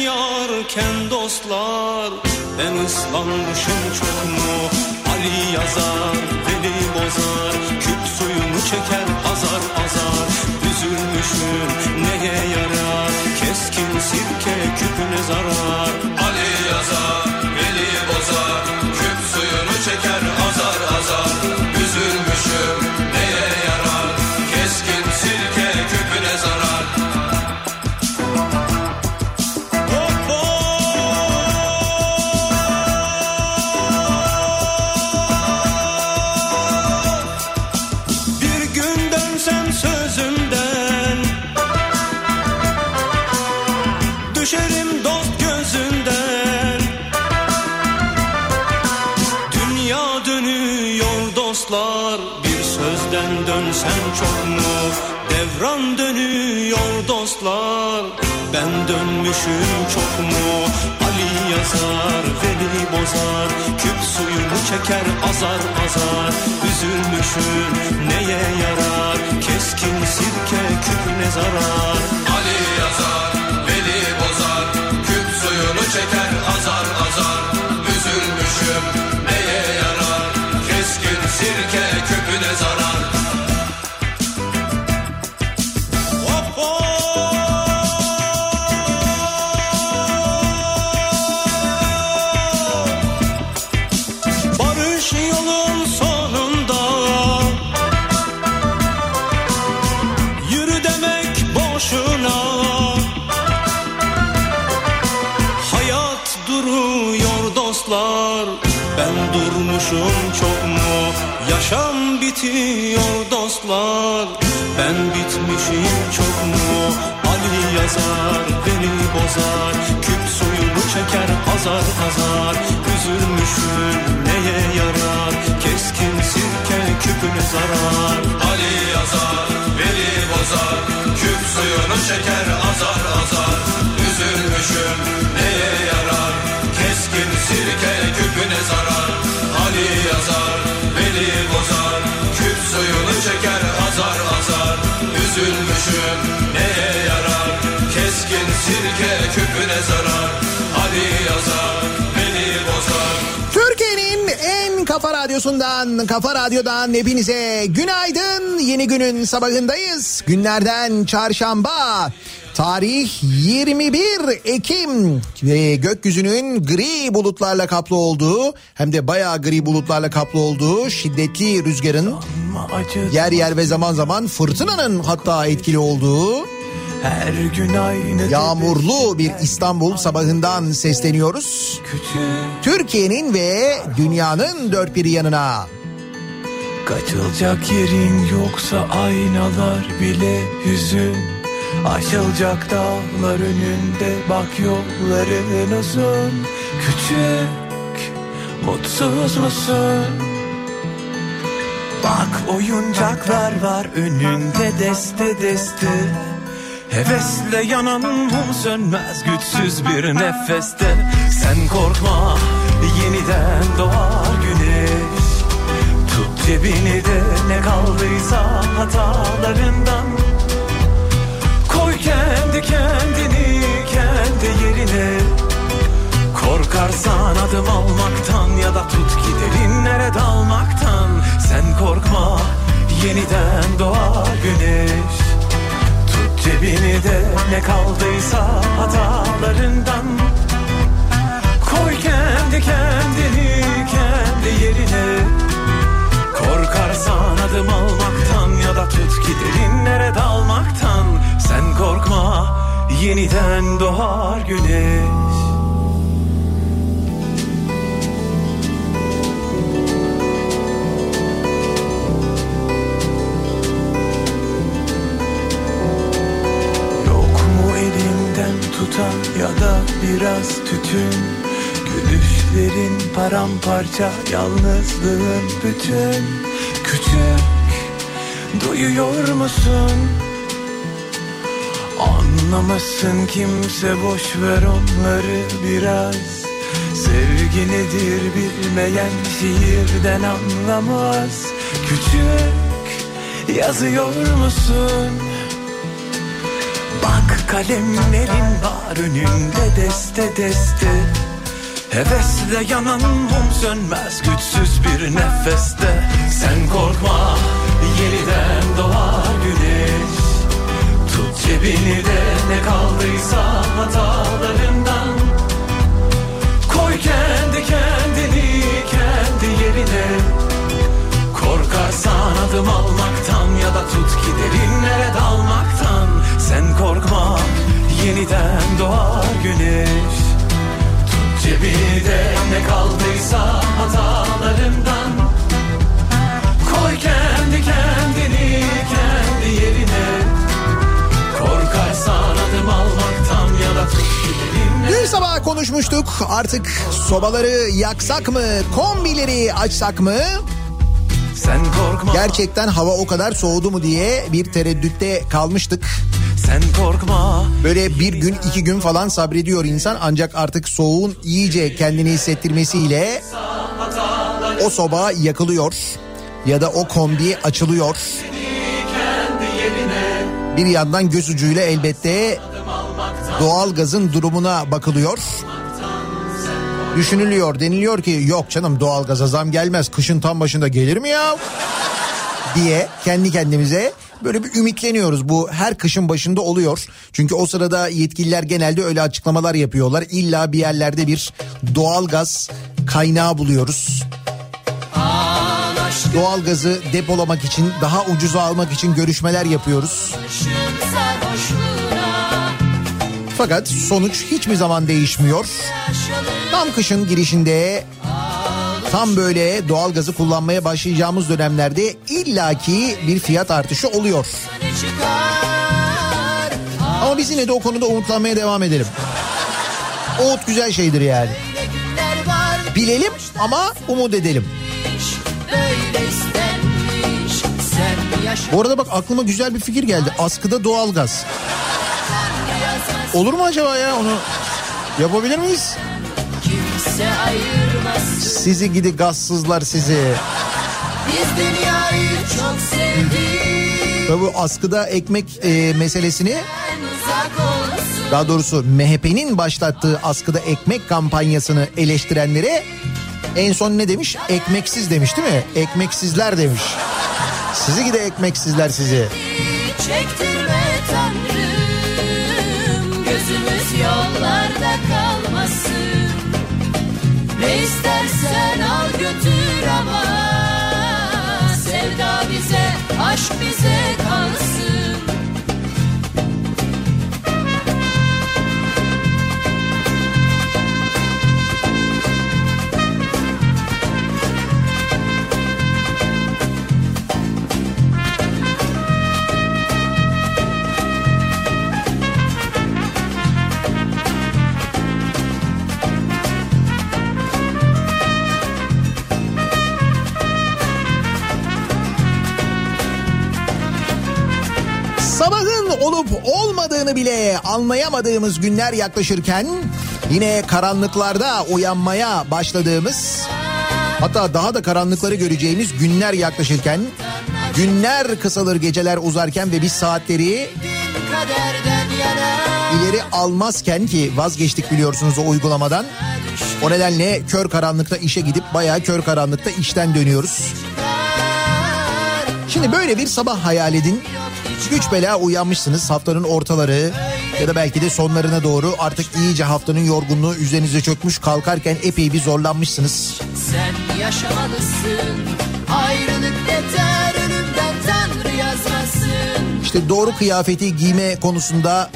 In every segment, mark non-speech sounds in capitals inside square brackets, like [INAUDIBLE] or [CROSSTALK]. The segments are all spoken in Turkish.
Rahmet yarken dostlar Ben ıslanmışım çok mu? Ali yazar, Veli bozar Küp suyunu çeker azar azar. Üzülmüşüm neye yarar? Keskin sirke küpüne zarar Dönmüşüm çok mu? Ali yazar Veli bozar. Küp suyunu çeker azar azar. Üzülmüşüm neye yarar? Keskin sirke küpüne zarar? Ali yazar, Veli bozar, küp suyunu çeker Bitiyor dostlar. Ben bitmişim çok mu? Ali yazar beni bozar. Küp suyunu çeker azar azar Üzülmüşüm neye yarar? Keskin sirke küpüne zarar. Ali yazar, Veli bozar, küp suyunu çeker azar azar. Üzülmüşüm neye yarar, keskin sirke küpüne zarar. Ali yazar, Veli bozar, suyunu çeker azar azar. Üzülmüşüm neye yarar, keskin sirke küpüne zarar. Ali yazar, Veli bozar. Türkiye'nin en kafa radyosundan, kafa radyodan hepinize günaydın. Yeni günün sabahındayız. Günlerden çarşamba. Tarih 21 Ekim ve gökyüzünün gri bulutlarla kaplı olduğu hem de bayağı gri bulutlarla kaplı olduğu şiddetli rüzgarın yer yer ve zaman zaman fırtınanın hatta etkili olduğu Her gün aynı yağmurlu bir İstanbul sabahından sesleniyoruz. Türkiye'nin ve dünyanın dört bir yanına. Kaçılacak yerin yoksa aynalar bile hüzün Aşılacak dağlar önünde bak yolların uzun. Küçük mutsuz musun? Bak oyuncaklar var önünde deste deste. Hevesle yanan mum sönmez güçsüz bir nefeste. Sen korkma yeniden doğar güneş. Tut cebini de ne kaldıysa hatalarından kendi kendini kendi yerine. Korkarsan adım almaktan ya da tut gidelinlere dalmaktan. Sen korkma yeniden doğar güneş. Tut cebini de ne kaldıysa hatalarından. Koy kendi kendini kendi yerine. Korkarsan adım almaktan tut ki derinlere dalmaktan. Sen korkma yeniden doğar güneş. Yok mu elinden tutan ya da biraz tütün? Gülüşlerin paramparça yalnızlığın bütün. Küçük duyuyor musun? Anlamasın kimse boş ver onları biraz. Sevgi nedir bilmeyen şiirden anlamaz. Küçük yazıyor musun? Bak kalemlerin var önünde deste deste. Hevesle yanan mum sönmez güçsüz bir nefeste. Sen korkma yeniden doğar güneş. Tut cebini de ne kaldıysa hatalarından. Koy kendi kendini kendi yerine. Korkarsan adım almaktan ya da tut ki derinlere dalmaktan. Sen korkma yeniden doğar güneş. Tut cebini de ne kaldıysa hatalarından Koy kendi kendini kendi yerine. Korkarsan adım almaktan ya da tut sabah konuşmuştuk. Artık sobaları yaksak mı kombileri açsak mı? Sen korkma. Gerçekten hava o kadar soğudu mu diye bir tereddütte kalmıştık. sen korkma. Böyle bir gün iki gün falan sabrediyor insan. Ancak artık soğuğun iyice kendini hissettirmesiyle o soba yakılıyor ya da o kombi açılıyor. Bir yandan göz ucuyla elbette doğal gazın durumuna bakılıyor. Düşünülüyor deniliyor ki yok canım doğal gaza zam gelmez kışın tam başında gelir mi ya? diye kendi kendimize böyle bir ümitleniyoruz. Bu her kışın başında oluyor. Çünkü o sırada yetkililer genelde öyle açıklamalar yapıyorlar. İlla bir yerlerde bir doğal gaz kaynağı buluyoruz. Doğal gazı depolamak için daha ucuza almak için görüşmeler yapıyoruz. Fakat sonuç hiçbir zaman değişmiyor. Tam kışın girişinde tam böyle doğal gazı kullanmaya başlayacağımız dönemlerde illaki bir fiyat artışı oluyor. Ama biz yine de o konuda umutlanmaya devam edelim. Umut güzel şeydir yani. Bilelim ama umut edelim. Bu arada bak aklıma güzel bir fikir geldi. Askıda doğalgaz. Olur mu acaba ya onu yapabilir miyiz? Sizi gidi gazsızlar sizi. Biz dünyayı çok sevdik. Bu askıda ekmek e, meselesini daha doğrusu MHP'nin başlattığı askıda ekmek kampanyasını eleştirenlere en son ne demiş? Ekmeksiz demiş değil mi? Ekmeksizler demiş. Sizi gide ekmeksizler sizi. Çektirme Tanrım Gözümüz yollarda kalmasın Ne istersen al götür ama Sevda bize, aşk bize kalsın olup olmadığını bile anlayamadığımız günler yaklaşırken yine karanlıklarda uyanmaya başladığımız hatta daha da karanlıkları göreceğimiz günler yaklaşırken günler kısalır geceler uzarken ve biz saatleri ileri almazken ki vazgeçtik biliyorsunuz o uygulamadan. O nedenle kör karanlıkta işe gidip bayağı kör karanlıkta işten dönüyoruz. Şimdi böyle bir sabah hayal edin. Güç bela uyanmışsınız haftanın ortaları ya da belki de sonlarına doğru artık iyice haftanın yorgunluğu üzerinize çökmüş kalkarken epey bir zorlanmışsınız. Sen yaşamalısın Ayrılık beter ölümden Tanrı yazmasın İşte doğru kıyafeti giyme konusunda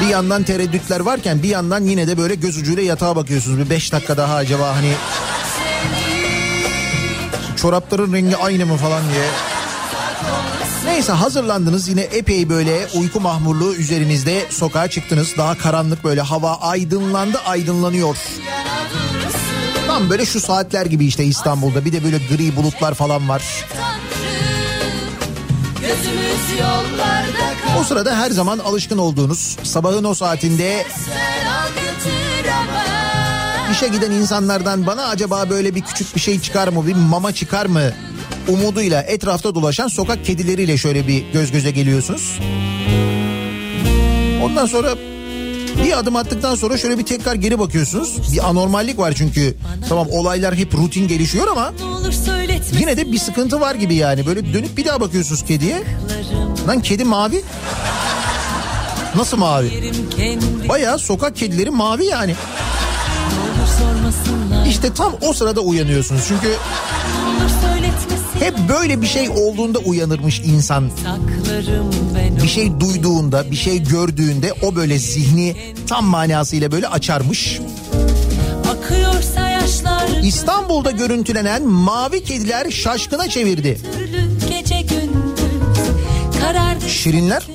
bir yandan tereddütler varken bir yandan yine de böyle göz ucuyla yatağa bakıyorsunuz. Bir beş dakika daha acaba hani çorapların rengi aynı mı falan diye. Neyse hazırlandınız yine epey böyle uyku mahmurluğu üzerinizde sokağa çıktınız. Daha karanlık böyle hava aydınlandı aydınlanıyor. Tam böyle şu saatler gibi işte İstanbul'da bir de böyle gri bulutlar falan var. O sırada her zaman alışkın olduğunuz sabahın o saatinde işe giden insanlardan bana acaba böyle bir küçük bir şey çıkar mı, bir mama çıkar mı umuduyla etrafta dolaşan sokak kedileriyle şöyle bir göz göze geliyorsunuz. Ondan sonra bir adım attıktan sonra şöyle bir tekrar geri bakıyorsunuz. Bir anormallik var çünkü. Tamam olaylar hep rutin gelişiyor ama yine de bir sıkıntı var gibi yani. Böyle dönüp bir daha bakıyorsunuz kediye. Lan kedi mavi. Nasıl mavi? Bayağı sokak kedileri mavi yani. İşte tam o sırada uyanıyorsunuz. Çünkü hep böyle bir şey olduğunda uyanırmış insan. Bir şey duyduğunda, bir şey gördüğünde o böyle zihni tam manasıyla böyle açarmış. İstanbul'da görüntülenen mavi kediler şaşkına çevirdi. Şirinler?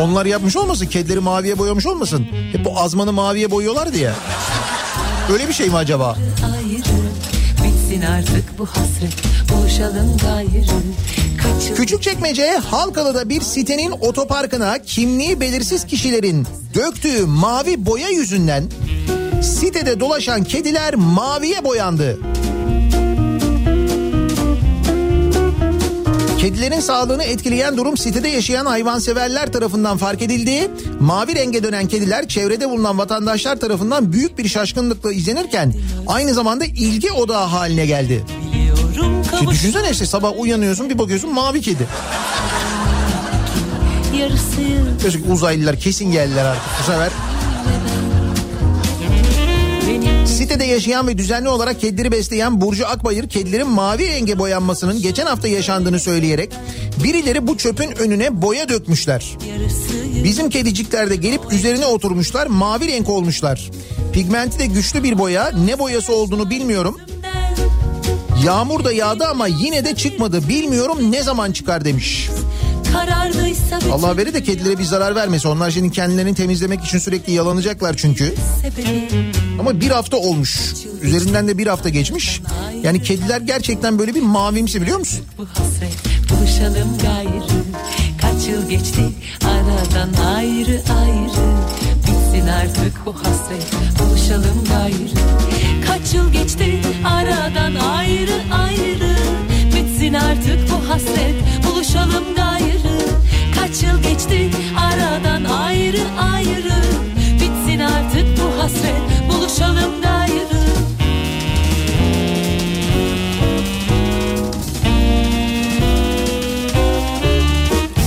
Onlar yapmış olmasın? Kedileri maviye boyamış olmasın? Hep bu azmanı maviye boyuyorlar diye. Öyle bir şey mi acaba? ayrı Bitsin artık bu hasret Buluşalım gayrı Küçükçekmece Halkalı'da bir sitenin otoparkına kimliği belirsiz kişilerin döktüğü mavi boya yüzünden sitede dolaşan kediler maviye boyandı. Kedilerin sağlığını etkileyen durum sitede yaşayan hayvanseverler tarafından fark edildi. Mavi renge dönen kediler çevrede bulunan vatandaşlar tarafından büyük bir şaşkınlıkla izlenirken aynı zamanda ilgi odağı haline geldi. Kavuş düşünsene işte sabah uyanıyorsun bir bakıyorsun mavi kedi. yarısı uzaylılar kesin geldiler artık bu sefer. Sitede yaşayan ve düzenli olarak kedileri besleyen Burcu Akbayır kedilerin mavi renge boyanmasının geçen hafta yaşandığını söyleyerek birileri bu çöpün önüne boya dökmüşler. Bizim kedicikler de gelip üzerine oturmuşlar mavi renk olmuşlar. Pigmenti de güçlü bir boya ne boyası olduğunu bilmiyorum. Yağmur da yağdı ama yine de çıkmadı bilmiyorum ne zaman çıkar demiş. Allah veri de kedilere bir zarar vermesi. Onlar şimdi kendilerini temizlemek için sürekli yalanacaklar çünkü. Ama bir hafta olmuş. Üzerinden de bir hafta geçmiş. Yani kediler gerçekten böyle bir mavimsi biliyor musun? bu hasret Buluşalım gayrı Kaç yıl geçti aradan ayrı ayrı Bitsin artık bu hasret Buluşalım gayrı Kaç yıl geçti aradan ayrı ayrı Bitsin artık bu hasret Buluşalım gayrı Kaç yıl geçti aradan ayrı ayrı Bitsin artık bu hasret Buluşalım gayrı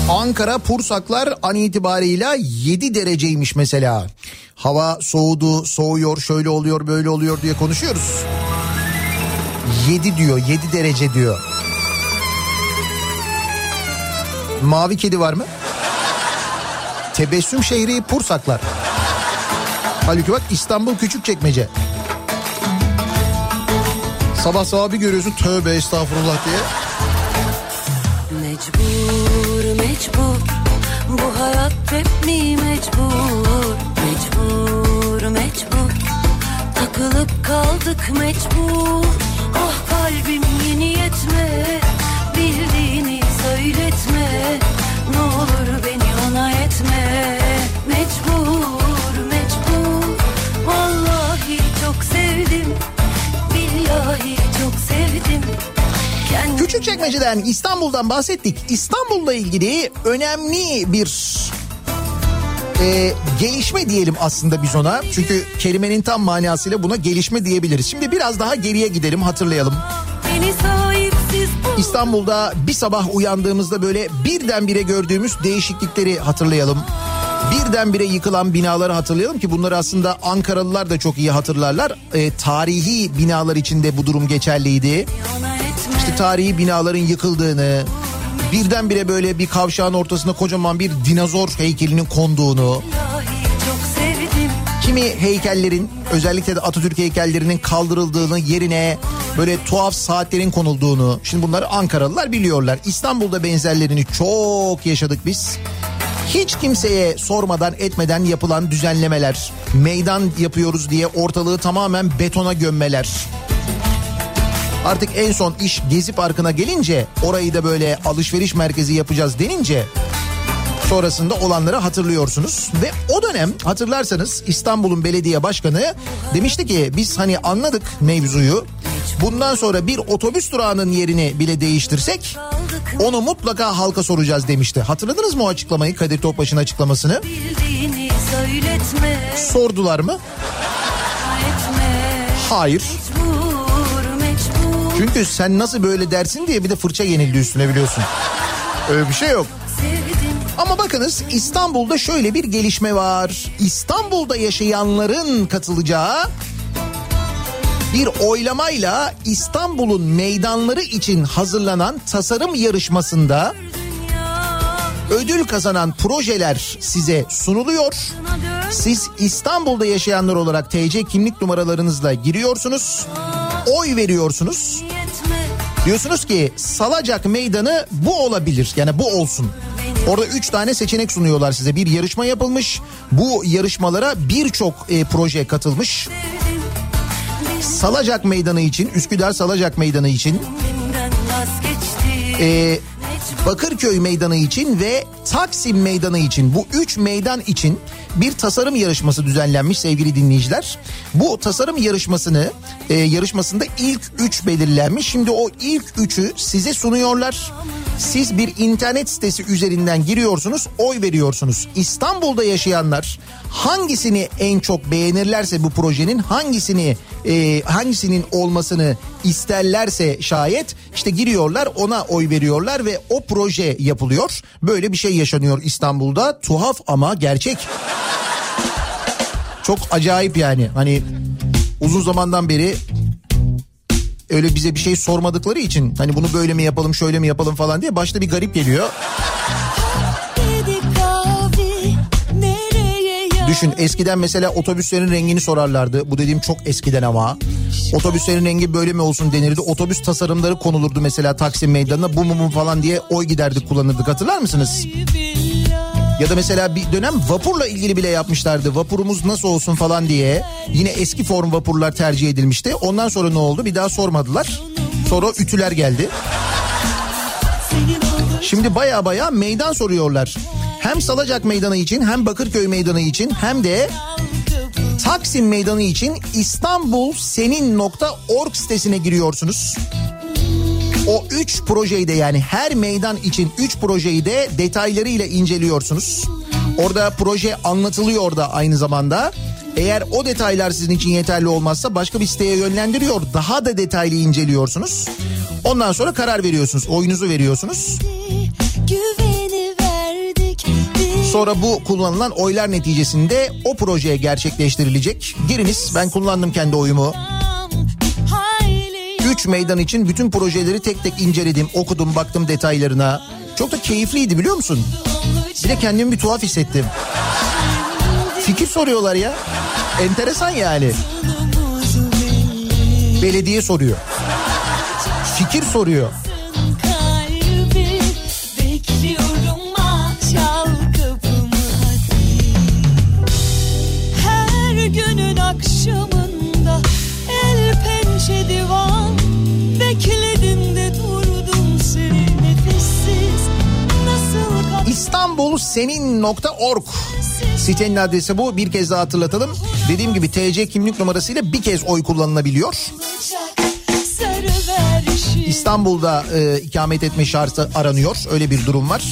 Ankara Pursaklar an itibarıyla 7 dereceymiş mesela. Hava soğudu, soğuyor, şöyle oluyor, böyle oluyor diye konuşuyoruz. 7 diyor, 7 derece diyor. Mavi kedi var mı? Tebessüm şehri Pursaklar. Halbuki bak İstanbul Küçükçekmece. Sabah sabah bir görüyorsun tövbe estağfurullah diye. Mecbur mecbur bu hayat hep mi mecbur Mecbur mecbur takılıp kaldık mecbur Ah kalbim yeni yetme bildiğini söyletme Ne olur beni ona etme Mecbur mecbur vallahi çok sevdim Billahi çok sevdim Kendim Küçükçekmece'den İstanbul'dan bahsettik. İstanbul'la ilgili önemli bir e, gelişme diyelim aslında biz ona. Çünkü kelimenin tam manasıyla buna gelişme diyebiliriz. Şimdi biraz daha geriye gidelim hatırlayalım. Beni İstanbul'da bir sabah uyandığımızda böyle birdenbire gördüğümüz değişiklikleri hatırlayalım. Birdenbire yıkılan binaları hatırlayalım ki bunları aslında Ankaralılar da çok iyi hatırlarlar. E, tarihi binalar içinde bu durum geçerliydi. İşte tarihi binaların yıkıldığını, birdenbire böyle bir kavşağın ortasında kocaman bir dinozor heykelinin konduğunu, kimi heykellerin özellikle de Atatürk heykellerinin kaldırıldığını yerine böyle tuhaf saatlerin konulduğunu. Şimdi bunları Ankaralılar biliyorlar. İstanbul'da benzerlerini çok yaşadık biz. Hiç kimseye sormadan etmeden yapılan düzenlemeler, meydan yapıyoruz diye ortalığı tamamen betona gömmeler. Artık en son iş Gezi Parkı'na gelince orayı da böyle alışveriş merkezi yapacağız denince sonrasında olanları hatırlıyorsunuz. Ve o dönem hatırlarsanız İstanbul'un belediye başkanı demişti ki biz hani anladık mevzuyu. Bundan sonra bir otobüs durağının yerini bile değiştirsek onu mutlaka halka soracağız demişti. Hatırladınız mı o açıklamayı Kadir Topbaş'ın açıklamasını? Sordular mı? Hayır. Çünkü sen nasıl böyle dersin diye bir de fırça yenildi üstüne biliyorsun. Öyle bir şey yok. Ama bakınız İstanbul'da şöyle bir gelişme var. İstanbul'da yaşayanların katılacağı bir oylamayla İstanbul'un meydanları için hazırlanan tasarım yarışmasında ödül kazanan projeler size sunuluyor. Siz İstanbul'da yaşayanlar olarak TC kimlik numaralarınızla giriyorsunuz. Oy veriyorsunuz. Diyorsunuz ki Salacak Meydanı bu olabilir. Yani bu olsun. Orada üç tane seçenek sunuyorlar size. Bir yarışma yapılmış. Bu yarışmalara birçok e, proje katılmış. Salacak Meydanı için, Üsküdar Salacak Meydanı için, e, Bakırköy Meydanı için ve Taksim Meydanı için bu üç meydan için bir tasarım yarışması düzenlenmiş sevgili dinleyiciler. Bu tasarım yarışmasını e, yarışmasında ilk üç belirlenmiş. Şimdi o ilk üçü size sunuyorlar. Siz bir internet sitesi üzerinden giriyorsunuz, oy veriyorsunuz. İstanbul'da yaşayanlar hangisini en çok beğenirlerse bu projenin hangisini e, hangisinin olmasını isterlerse şayet işte giriyorlar ona oy veriyorlar ve o proje yapılıyor. Böyle bir şey yaşanıyor İstanbul'da. Tuhaf ama gerçek. Çok acayip yani. Hani uzun zamandan beri öyle bize bir şey sormadıkları için hani bunu böyle mi yapalım şöyle mi yapalım falan diye başta bir garip geliyor. Düşün eskiden mesela otobüslerin rengini sorarlardı. Bu dediğim çok eskiden ama. Otobüslerin rengi böyle mi olsun denirdi. Otobüs tasarımları konulurdu mesela Taksim Meydanı'na bu mu mu falan diye oy giderdik kullanırdık hatırlar mısınız? Ya da mesela bir dönem vapurla ilgili bile yapmışlardı. Vapurumuz nasıl olsun falan diye. Yine eski form vapurlar tercih edilmişti. Ondan sonra ne oldu? Bir daha sormadılar. Sonra ütüler geldi. Şimdi baya baya meydan soruyorlar. Hem Salacak Meydanı için hem Bakırköy Meydanı için hem de Taksim Meydanı için İstanbulsenin.org sitesine giriyorsunuz. O 3 projeyi de yani her meydan için 3 projeyi de detaylarıyla inceliyorsunuz. Orada proje anlatılıyor da aynı zamanda. Eğer o detaylar sizin için yeterli olmazsa başka bir siteye yönlendiriyor. Daha da detaylı inceliyorsunuz. Ondan sonra karar veriyorsunuz. Oyunuzu veriyorsunuz. Biz Sonra bu kullanılan oylar neticesinde o projeye gerçekleştirilecek. Giriniz ben kullandım kendi oyumu. hayli 3 meydan için bütün projeleri tek tek inceledim, okudum, baktım detaylarına. Çok da keyifliydi biliyor musun? Bir de kendimi bir tuhaf hissettim. Fikir soruyorlar ya. Enteresan yani. Belediye soruyor. Fikir soruyor. İstanbulsenin.org Sitenin adresi bu. Bir kez daha hatırlatalım. Dediğim gibi TC kimlik numarasıyla bir kez oy kullanılabiliyor. İstanbul'da e, ikamet etme şartı aranıyor. Öyle bir durum var.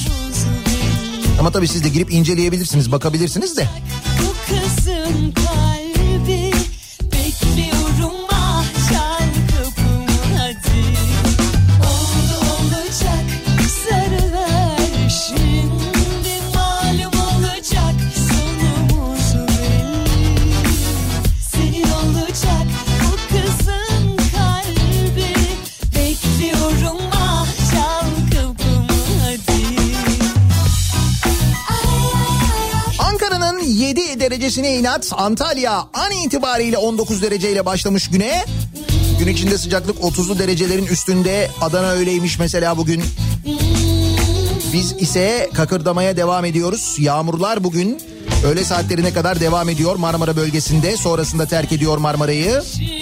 Ama tabii siz de girip inceleyebilirsiniz, bakabilirsiniz de. Bu kızın 7 derecesine inat. Antalya an itibariyle 19 dereceyle başlamış güne. Gün içinde sıcaklık 30'lu derecelerin üstünde. Adana öyleymiş mesela bugün. Biz ise kakırdamaya devam ediyoruz. Yağmurlar bugün öğle saatlerine kadar devam ediyor Marmara bölgesinde. Sonrasında terk ediyor Marmara'yı. Şimdi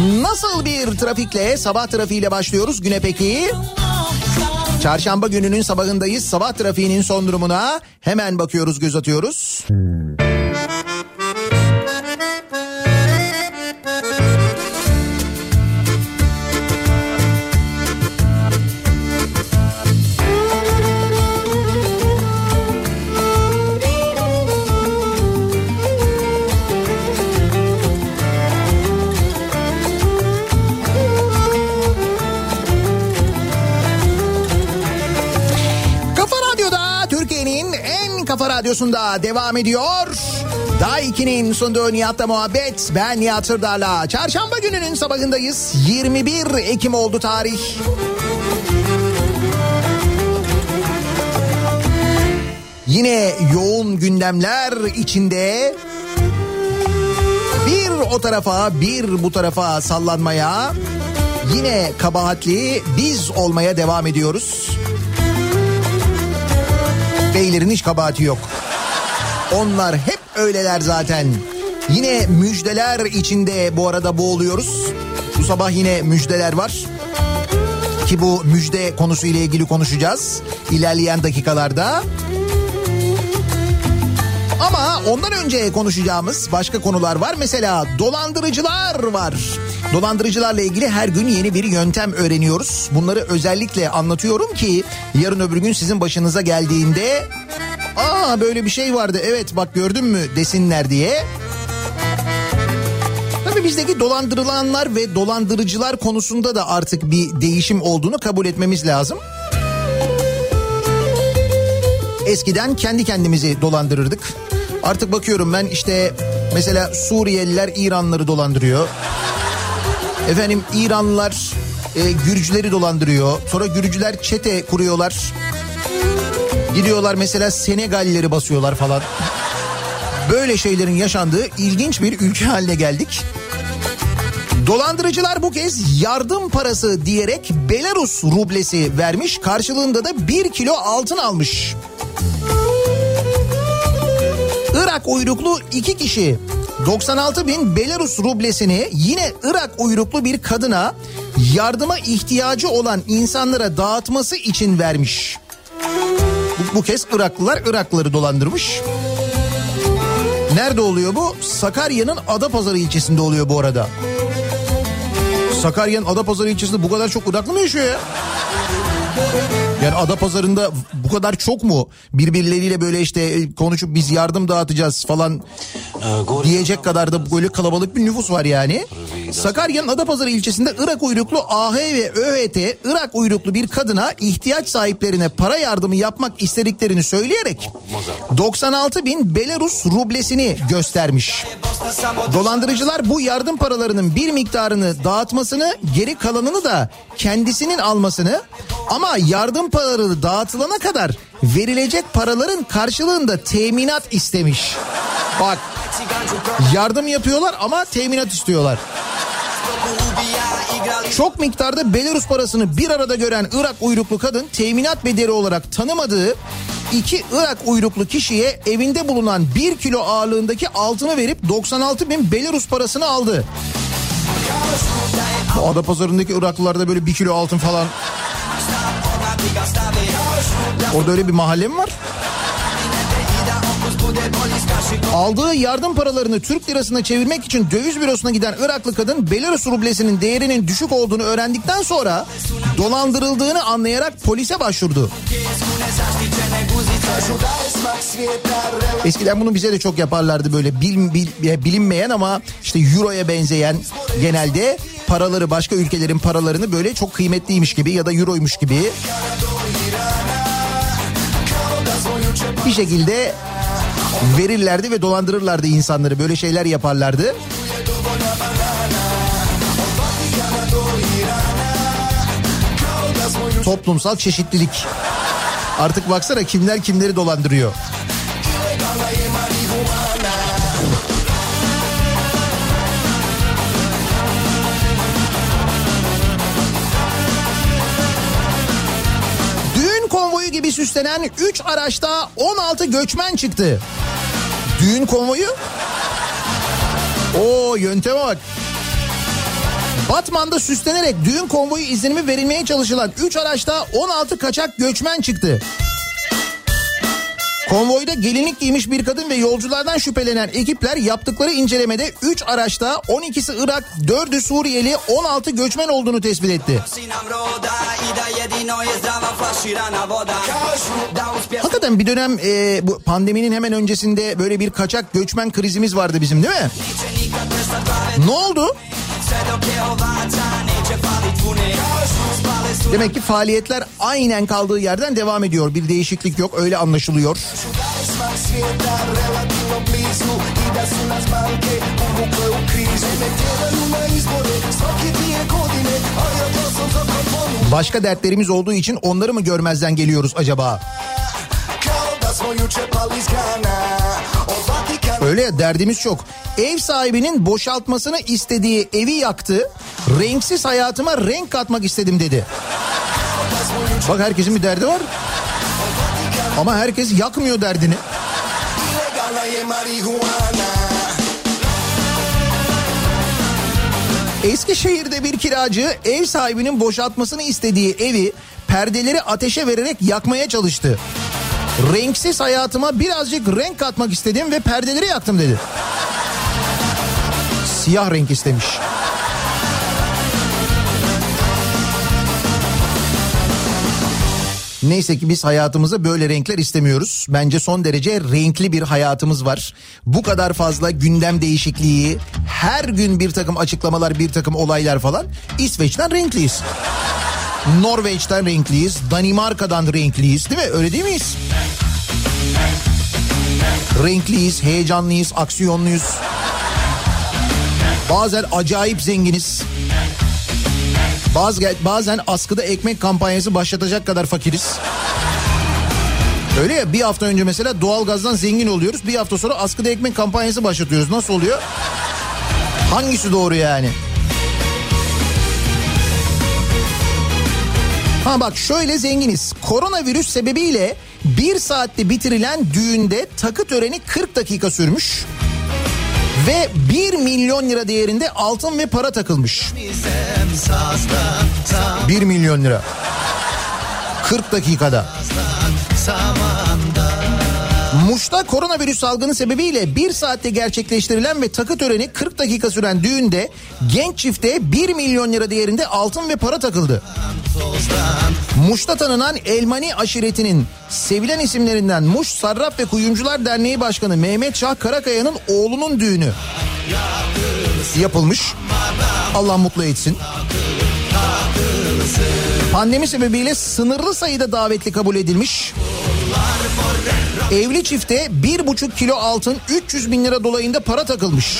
Nasıl bir trafikle sabah trafiğiyle başlıyoruz güne peki? Çarşamba gününün sabahındayız. Sabah trafiğinin son durumuna hemen bakıyoruz, göz atıyoruz. Kafa radyosunda devam ediyor. Daha 2'nin sunduğu Nihat'la muhabbet. Ben Nihat Sırdar'la. Çarşamba gününün sabahındayız. 21 Ekim oldu tarih. Yine yoğun gündemler içinde bir o tarafa bir bu tarafa sallanmaya yine kabahatli biz olmaya devam ediyoruz. Beylerin hiç kabahati yok. Onlar hep öyleler zaten. Yine müjdeler içinde bu arada boğuluyoruz. Bu sabah yine müjdeler var. Ki bu müjde konusuyla ilgili konuşacağız ilerleyen dakikalarda. Ama ondan önce konuşacağımız başka konular var. Mesela dolandırıcılar var. Dolandırıcılarla ilgili her gün yeni bir yöntem öğreniyoruz. Bunları özellikle anlatıyorum ki yarın öbür gün sizin başınıza geldiğinde aa böyle bir şey vardı evet bak gördün mü desinler diye. Tabii bizdeki dolandırılanlar ve dolandırıcılar konusunda da artık bir değişim olduğunu kabul etmemiz lazım. Eskiden kendi kendimizi dolandırırdık. Artık bakıyorum ben işte mesela Suriyeliler İranlıları dolandırıyor. Efendim İranlılar e, Gürcüleri dolandırıyor. Sonra Gürcüler çete kuruyorlar. Gidiyorlar mesela Senegallileri basıyorlar falan. Böyle şeylerin yaşandığı ilginç bir ülke haline geldik. Dolandırıcılar bu kez yardım parası diyerek Belarus rublesi vermiş. Karşılığında da 1 kilo altın almış. Irak uyruklu iki kişi 96 bin Belarus rublesini yine Irak uyruklu bir kadına yardıma ihtiyacı olan insanlara dağıtması için vermiş. Bu, bu kez Iraklılar Iraklıları dolandırmış. Nerede oluyor bu? Sakarya'nın Adapazarı ilçesinde oluyor bu arada. Sakarya'nın Adapazarı ilçesinde bu kadar çok Iraklı mı yaşıyor ya? Yani Adapazarı'nda bu kadar çok mu birbirleriyle böyle işte konuşup biz yardım dağıtacağız falan diyecek kadar da böyle kalabalık bir nüfus var yani. Sakarya'nın Adapazarı ilçesinde Irak uyruklu AH ve ÖHT Irak uyruklu bir kadına ihtiyaç sahiplerine para yardımı yapmak istediklerini söyleyerek 96 bin Belarus rublesini göstermiş. Dolandırıcılar bu yardım paralarının bir miktarını dağıtmasını geri kalanını da kendisinin almasını ama yardım paraları dağıtılana kadar verilecek paraların karşılığında teminat istemiş. Bak yardım yapıyorlar ama teminat istiyorlar. Çok miktarda Belarus parasını bir arada gören Irak uyruklu kadın teminat bedeli olarak tanımadığı iki Irak uyruklu kişiye evinde bulunan bir kilo ağırlığındaki altını verip 96 bin Belarus parasını aldı. Bu Adapazarı'ndaki Iraklılarda böyle bir kilo altın falan. Orada öyle bir mahalle mi var? Aldığı yardım paralarını Türk lirasına çevirmek için döviz bürosuna giden Iraklı kadın Belarus rublesinin değerinin düşük olduğunu öğrendikten sonra dolandırıldığını anlayarak polise başvurdu. Eskiden bunu bize de çok yaparlardı böyle bil, bil, bilinmeyen ama işte euroya benzeyen genelde paraları başka ülkelerin paralarını böyle çok kıymetliymiş gibi ya da euroymuş gibi bir şekilde verirlerdi ve dolandırırlardı insanları böyle şeyler yaparlardı. Toplumsal çeşitlilik. Artık baksana kimler kimleri dolandırıyor. Süslenen 3 araçta 16 göçmen çıktı. Düğün konvoyu? O yönteme bak. Batman'da süslenerek düğün konvoyu izlenimi verilmeye çalışılan 3 araçta 16 kaçak göçmen çıktı. Konvoyda gelinlik giymiş bir kadın ve yolculardan şüphelenen ekipler yaptıkları incelemede 3 araçta 12'si Irak, 4'ü Suriyeli, 16 göçmen olduğunu tespit etti. Hakikaten bir dönem e, bu pandeminin hemen öncesinde böyle bir kaçak göçmen krizimiz vardı bizim değil mi? Ne oldu? Demek ki faaliyetler aynen kaldığı yerden devam ediyor. Bir değişiklik yok öyle anlaşılıyor. Başka dertlerimiz olduğu için onları mı görmezden geliyoruz acaba? Öyle ya derdimiz çok. Ev sahibinin boşaltmasını istediği evi yaktı. Renksiz hayatıma renk katmak istedim dedi. Bak herkesin bir derdi var. Ama herkes yakmıyor derdini. Eskişehir'de bir kiracı ev sahibinin boşaltmasını istediği evi perdeleri ateşe vererek yakmaya çalıştı. Renksiz hayatıma birazcık renk katmak istedim ve perdeleri yaktım dedi. Siyah renk istemiş. Neyse ki biz hayatımıza böyle renkler istemiyoruz. Bence son derece renkli bir hayatımız var. Bu kadar fazla gündem değişikliği, her gün bir takım açıklamalar, bir takım olaylar falan. İsveç'ten renkliyiz. Norveç'ten renkliyiz, Danimarka'dan renkliyiz değil mi? Öyle değil miyiz? Renkliyiz, heyecanlıyız, aksiyonluyuz. Bazen acayip zenginiz. Bazı, bazen askıda ekmek kampanyası başlatacak kadar fakiriz. Öyle ya bir hafta önce mesela doğalgazdan zengin oluyoruz. Bir hafta sonra askıda ekmek kampanyası başlatıyoruz. Nasıl oluyor? Hangisi doğru yani? Ha bak şöyle zenginiz. Koronavirüs sebebiyle bir saatte bitirilen düğünde takı töreni 40 dakika sürmüş. Ve 1 milyon lira değerinde altın ve para takılmış. 1 milyon lira. 40 dakikada. Muş'ta koronavirüs salgını sebebiyle bir saatte gerçekleştirilen ve takı töreni 40 dakika süren düğünde genç çifte 1 milyon lira değerinde altın ve para takıldı. Muş'ta tanınan Elmani aşiretinin sevilen isimlerinden Muş Sarraf ve Kuyumcular Derneği Başkanı Mehmet Şah Karakaya'nın oğlunun düğünü yapılmış. Allah mutlu etsin. Pandemi sebebiyle sınırlı sayıda davetli kabul edilmiş. Evli çifte bir buçuk kilo altın 300 bin lira dolayında para takılmış.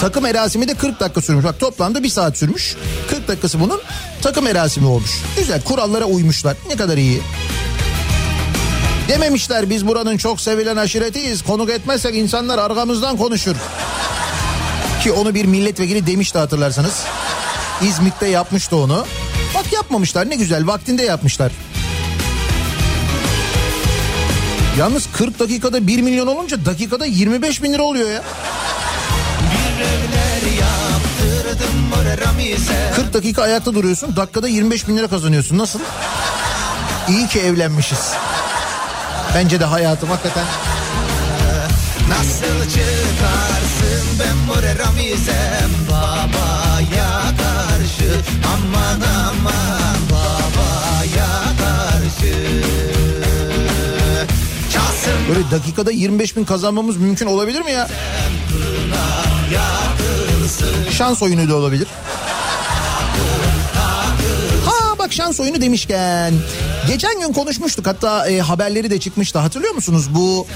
Takım erasimi de 40 dakika sürmüş. Bak toplamda bir saat sürmüş. 40 dakikası bunun takım erasimi olmuş. Güzel kurallara uymuşlar. Ne kadar iyi. Dememişler biz buranın çok sevilen aşiretiyiz. Konuk etmezsek insanlar arkamızdan konuşur. Ki onu bir milletvekili demişti hatırlarsanız. İzmit'te yapmıştı onu. Bak yapmamışlar ne güzel vaktinde yapmışlar. Yalnız 40 dakikada 1 milyon olunca dakikada 25 bin lira oluyor ya. 40 dakika ayakta duruyorsun dakikada 25 bin lira kazanıyorsun nasıl? İyi ki evlenmişiz. Bence de hayatım hakikaten. Nasıl çıkarsın ben more ramizem babaya karşı aman aman Böyle dakikada 25 bin kazanmamız mümkün olabilir mi ya? Şans oyunu da olabilir. Ha bak şans oyunu demişken. Geçen gün konuşmuştuk hatta e, haberleri de çıkmıştı hatırlıyor musunuz? Bu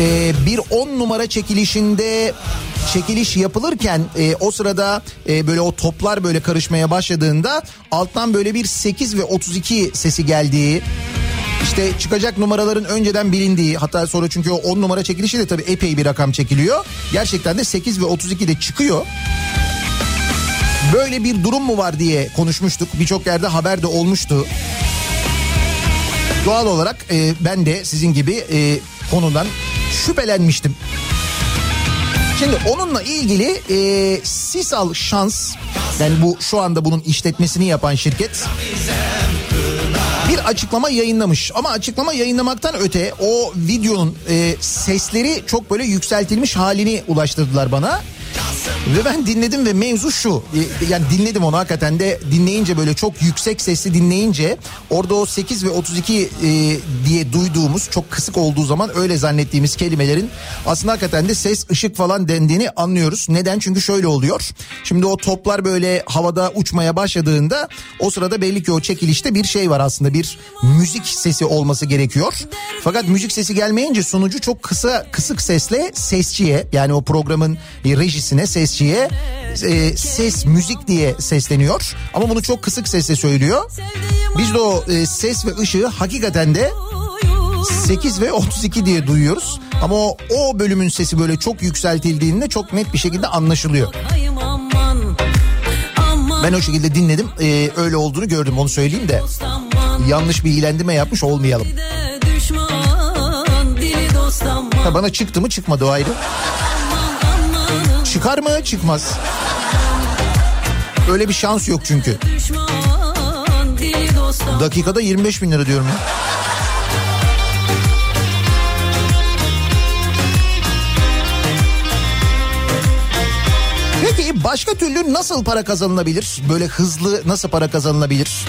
e, bir 10 numara çekilişinde çekiliş yapılırken e, o sırada e, böyle o toplar böyle karışmaya başladığında alttan böyle bir 8 ve 32 sesi geldiği işte çıkacak numaraların önceden bilindiği hatta sonra çünkü o 10 numara çekilişi de tabii epey bir rakam çekiliyor. Gerçekten de 8 ve 32 de çıkıyor. Böyle bir durum mu var diye konuşmuştuk. Birçok yerde haber de olmuştu. Doğal olarak e, ben de sizin gibi e, konudan şüphelenmiştim. Şimdi onunla ilgili e, Sisal Şans yani bu şu anda bunun işletmesini yapan şirket bir açıklama yayınlamış. Ama açıklama yayınlamaktan öte o videonun e, sesleri çok böyle yükseltilmiş halini ulaştırdılar bana. Ve ben dinledim ve mevzu şu. E, Yani dinledim onu hakikaten de dinleyince böyle çok yüksek sesli dinleyince orada o 8 ve 32 e, diye duyduğumuz çok kısık olduğu zaman öyle zannettiğimiz kelimelerin aslında hakikaten de ses ışık falan dendiğini anlıyoruz. Neden? Çünkü şöyle oluyor. Şimdi o toplar böyle havada uçmaya başladığında o sırada belli ki o çekilişte bir şey var aslında bir müzik sesi olması gerekiyor. Fakat müzik sesi gelmeyince sunucu çok kısa kısık sesle sesçiye yani o programın e, rejisine sesçiye e, ses müzik diye sesleniyor. Ama bunu çok kısık sesle söylüyor. Biz de o e, ses ve ışığı hakikaten de 8 ve 32 diye duyuyoruz. Ama o, o bölümün sesi böyle çok yükseltildiğinde çok net bir şekilde anlaşılıyor. Ben o şekilde dinledim. e, öyle olduğunu gördüm onu söyleyeyim de. Yanlış bir iyilendirme yapmış olmayalım. Ha, bana çıktı mı çıkmadı o ayrı. Çıkar mı çıkmaz. Öyle bir şans yok çünkü. Dakikada 25 bin lira diyorum ya. Peki başka türlü nasıl para kazanılabilir? Böyle hızlı nasıl para kazanılabilir?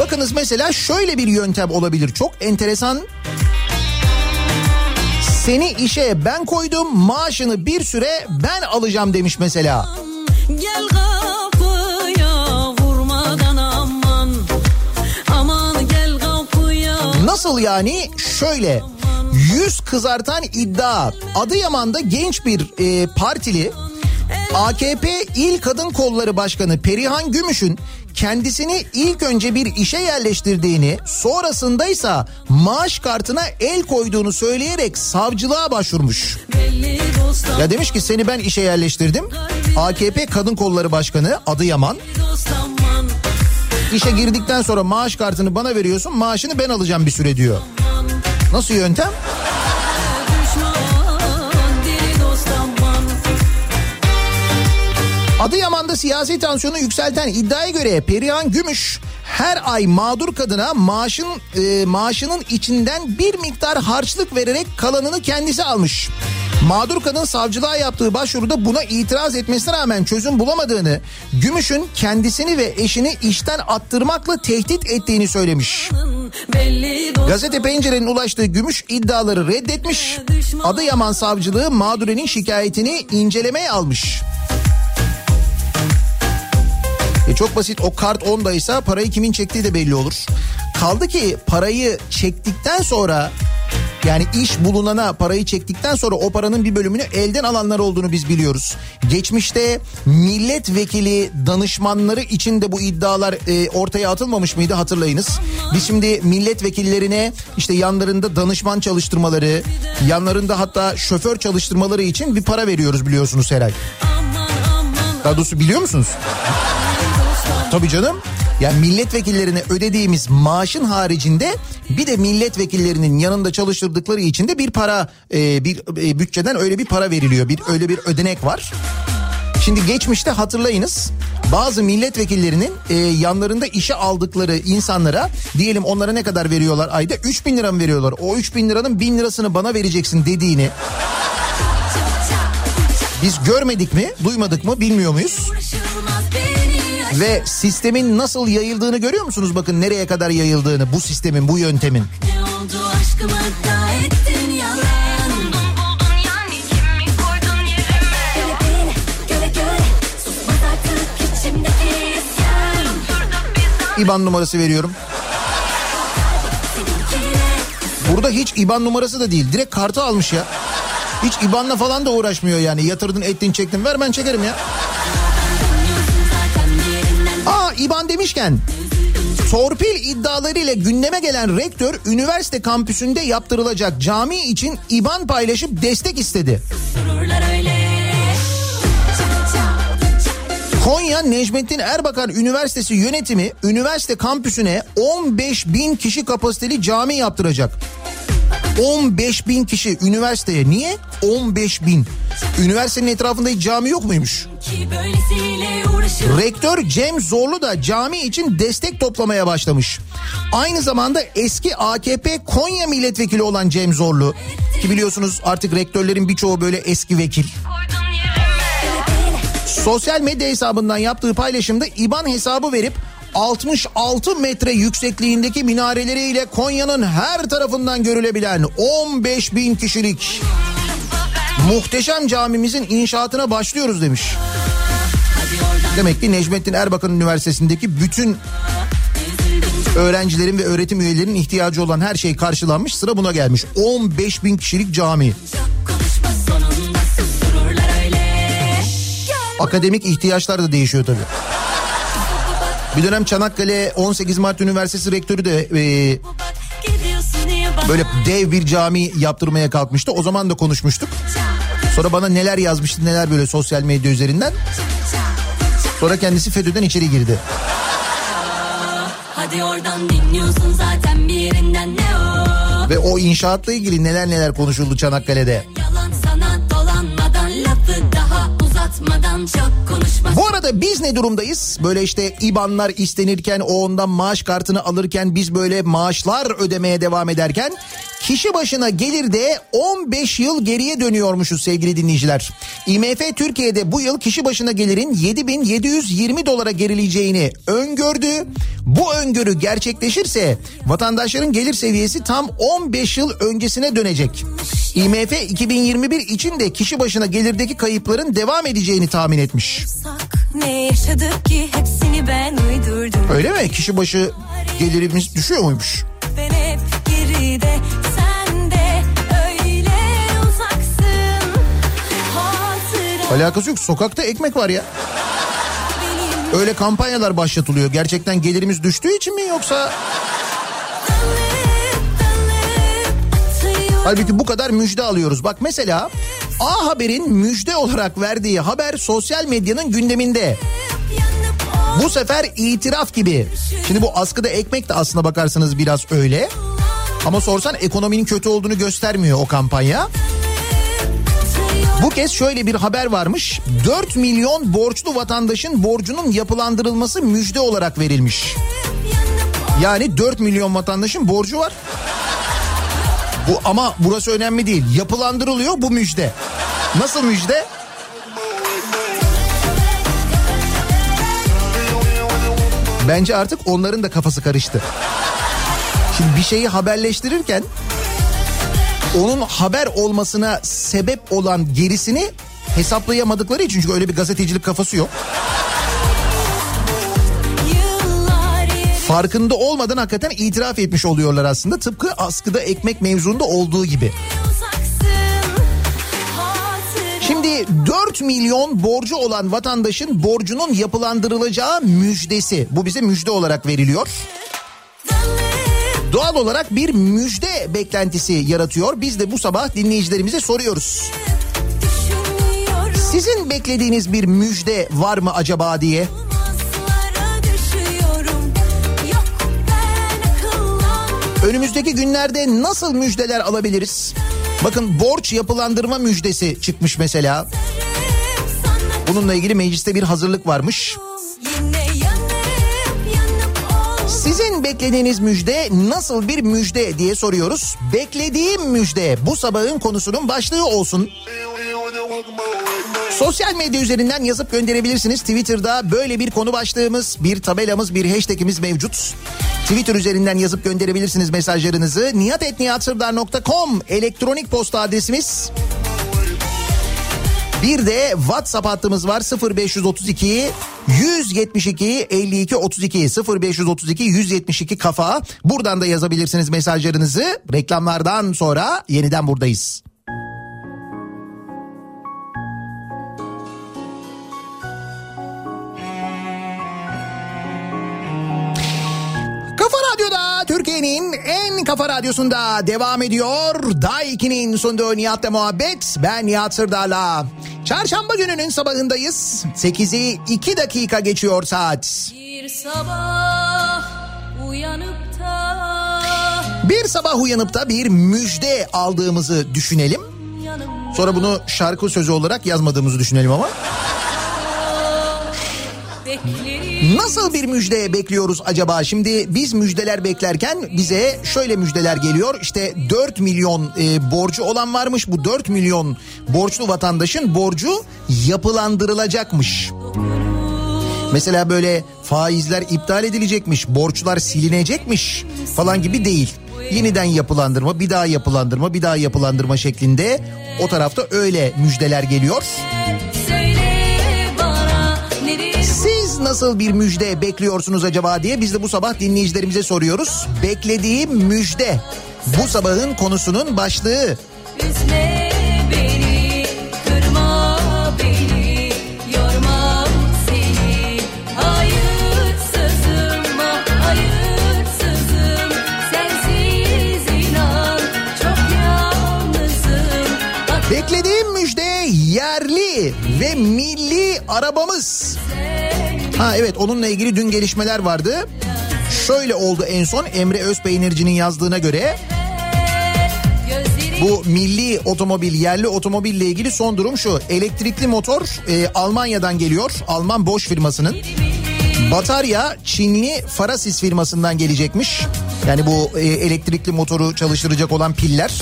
Bakınız mesela şöyle bir yöntem olabilir. Çok enteresan. Seni işe ben koydum maaşını bir süre ben alacağım demiş mesela. Gel kapıya vurmadan aman Aman gel kapıya Nasıl yani? Şöyle yüz kızartan iddia. Adıyaman'da genç bir e, partili AKP İl Kadın Kolları Başkanı Perihan Gümüş'ün kendisini ilk önce bir işe yerleştirdiğini sonrasındaysa maaş kartına el koyduğunu söyleyerek savcılığa başvurmuş. Ya demiş ki seni ben işe yerleştirdim. AKP Kadın Kolları Başkanı Adıyaman işe girdikten sonra maaş kartını bana veriyorsun maaşını ben alacağım bir süre diyor. Nasıl yöntem? Adıyaman'da siyasi tansiyonu yükselten iddiaya göre Perihan Gümüş her ay mağdur kadına maaşın e, maaşının içinden bir miktar harçlık vererek kalanını kendisi almış. Mağdur kadın savcılığa yaptığı başvuruda buna itiraz etmesine rağmen çözüm bulamadığını, Gümüş'ün kendisini ve eşini işten attırmakla tehdit ettiğini söylemiş. Gazete Pencere'nin ulaştığı Gümüş iddiaları reddetmiş. Adıyaman Savcılığı mağdurenin şikayetini incelemeye almış. E çok basit o kart ondaysa parayı kimin çektiği de belli olur. Kaldı ki parayı çektikten sonra yani iş bulunana parayı çektikten sonra o paranın bir bölümünü elden alanlar olduğunu biz biliyoruz. Geçmişte milletvekili danışmanları için de bu iddialar e, ortaya atılmamış mıydı hatırlayınız. Biz şimdi milletvekillerine işte yanlarında danışman çalıştırmaları, yanlarında hatta şoför çalıştırmaları için bir para veriyoruz biliyorsunuz her ay. Daha doğrusu biliyor musunuz? Tabii canım. Yani milletvekillerine ödediğimiz maaşın haricinde bir de milletvekillerinin yanında çalıştırdıkları için de bir para e, bir e, bütçeden öyle bir para veriliyor. Bir öyle bir ödenek var. Şimdi geçmişte hatırlayınız bazı milletvekillerinin e, yanlarında işe aldıkları insanlara diyelim onlara ne kadar veriyorlar ayda 3 bin lira mı veriyorlar o 3 bin liranın bin lirasını bana vereceksin dediğini biz görmedik mi duymadık mı bilmiyor muyuz? Ve sistemin nasıl yayıldığını görüyor musunuz? Bakın nereye kadar yayıldığını bu sistemin, bu yöntemin. Ne oldu aşkıma da ettin yalan İban numarası veriyorum. Burada hiç IBAN numarası da değil. Direkt kartı almış ya. Hiç IBAN'la falan da uğraşmıyor yani. Yatırdın ettin çektin ver ben çekerim ya. IBAN demişken torpil iddialarıyla gündeme gelen rektör üniversite kampüsünde yaptırılacak cami için IBAN paylaşıp destek istedi. Konya Necmettin Erbakan Üniversitesi yönetimi üniversite kampüsüne 15 bin kişi kapasiteli cami yaptıracak. 15 bin kişi üniversiteye. Niye? 15 bin. Üniversitenin etrafında hiç cami yok muymuş? Rektör Cem Zorlu da cami için destek toplamaya başlamış. Aynı zamanda eski AKP Konya milletvekili olan Cem Zorlu ki biliyorsunuz artık rektörlerin birçoğu böyle eski vekil. Sosyal medya hesabından yaptığı paylaşımda IBAN hesabı verip 66 metre yüksekliğindeki minareleriyle Konya'nın her tarafından görülebilen 15 bin kişilik muhteşem camimizin inşaatına başlıyoruz demiş. Demek ki Necmettin Erbakan Üniversitesi'ndeki bütün öğrencilerin ve öğretim üyelerinin ihtiyacı olan her şey karşılanmış sıra buna gelmiş. 15 bin kişilik cami. Akademik ihtiyaçlar da değişiyor tabii. Bir dönem Çanakkale 18 Mart Üniversitesi rektörü de e, böyle dev bir cami yaptırmaya kalkmıştı. O zaman da konuşmuştuk. Sonra bana neler yazmıştı neler böyle sosyal medya üzerinden. Sonra kendisi FETÖ'den içeri girdi. Hadi oradan dinliyorsun zaten bir yerinden ne o Ve o inşaatla ilgili neler neler konuşuldu Çanakkale'de. Yalan Bu arada biz ne durumdayız? Böyle işte IBAN'lar istenirken o ondan maaş kartını alırken biz böyle maaşlar ödemeye devam ederken kişi başına gelir de 15 yıl geriye dönüyormuşuz sevgili dinleyiciler. IMF Türkiye'de bu yıl kişi başına gelirin 7720 dolara gerileyeceğini öngördü. Bu öngörü gerçekleşirse vatandaşların gelir seviyesi tam 15 yıl öncesine dönecek. IMF 2021 için de kişi başına gelirdeki kayıpların devam edeceğini tahmin etmiş. Öyle mi? Kişi başı gelirimiz düşüyor muymuş? Ben hep geride Alakası yok. Sokakta ekmek var ya. Öyle kampanyalar başlatılıyor. Gerçekten gelirimiz düştüğü için mi yoksa? Halbuki bu kadar müjde alıyoruz. Bak mesela A Haber'in müjde olarak verdiği haber sosyal medyanın gündeminde. Bu sefer itiraf gibi. Şimdi bu askıda ekmek de aslına bakarsanız biraz öyle. Ama sorsan ekonominin kötü olduğunu göstermiyor o kampanya. Bu kez şöyle bir haber varmış. 4 milyon borçlu vatandaşın borcunun yapılandırılması müjde olarak verilmiş. Yani 4 milyon vatandaşın borcu var. Bu ama burası önemli değil. Yapılandırılıyor bu müjde. Nasıl müjde? Bence artık onların da kafası karıştı. Şimdi bir şeyi haberleştirirken onun haber olmasına sebep olan gerisini hesaplayamadıkları için çünkü öyle bir gazetecilik kafası yok. Farkında olmadan hakikaten itiraf etmiş oluyorlar aslında. Tıpkı askıda ekmek mevzunda olduğu gibi. Şimdi 4 milyon borcu olan vatandaşın borcunun yapılandırılacağı müjdesi. Bu bize müjde olarak veriliyor. Doğal olarak bir müjde beklentisi yaratıyor. Biz de bu sabah dinleyicilerimize soruyoruz. Sizin beklediğiniz bir müjde var mı acaba diye? Önümüzdeki günlerde nasıl müjdeler alabiliriz? Bakın borç yapılandırma müjdesi çıkmış mesela. Bununla ilgili mecliste bir hazırlık varmış. Sizin beklediğiniz müjde nasıl bir müjde diye soruyoruz. Beklediğim müjde bu sabahın konusunun başlığı olsun. Sosyal medya üzerinden yazıp gönderebilirsiniz. Twitter'da böyle bir konu başlığımız, bir tabelamız, bir hashtagimiz mevcut. Twitter üzerinden yazıp gönderebilirsiniz mesajlarınızı. niyatetniyatsırdar.com elektronik posta adresimiz. Bir de WhatsApp hattımız var 0532 172 52 32 0532 172 kafa. Buradan da yazabilirsiniz mesajlarınızı. Reklamlardan sonra yeniden buradayız. Kafa radyosunda devam ediyor. Daiki'nin sunduğu Nihat'la muhabbet. Ben Nihat Sırdar'la. Çarşamba gününün sabahındayız. 8'i 2 dakika geçiyor saat. Bir sabah uyanıp da Bir sabah uyanıp da bir müjde aldığımızı düşünelim. Sonra bunu şarkı sözü olarak yazmadığımızı düşünelim ama. Nasıl bir müjde bekliyoruz acaba? Şimdi biz müjdeler beklerken bize şöyle müjdeler geliyor. İşte 4 milyon e, borcu olan varmış. Bu 4 milyon borçlu vatandaşın borcu yapılandırılacakmış. Mesela böyle faizler iptal edilecekmiş, borçlar silinecekmiş falan gibi değil. Yeniden yapılandırma, bir daha yapılandırma, bir daha yapılandırma şeklinde o tarafta öyle müjdeler geliyor. Siz nasıl bir müjde bekliyorsunuz acaba diye biz de bu sabah dinleyicilerimize soruyoruz. Beklediğim müjde bu sabahın konusunun başlığı. Üzme beni, kırma beni, yorma seni. Hayırsızım, hayırsızım. Sensiz inan, çok yalnızım. Beklediğim müjde yerli ve milli arabamız. Ha evet onunla ilgili dün gelişmeler vardı. Şöyle oldu en son Emre Özpeynirci'nin yazdığına göre bu milli otomobil yerli otomobille ilgili son durum şu. Elektrikli motor e, Almanya'dan geliyor. Alman Bosch firmasının. Batarya Çinli Farasis firmasından gelecekmiş. Yani bu e, elektrikli motoru çalıştıracak olan piller.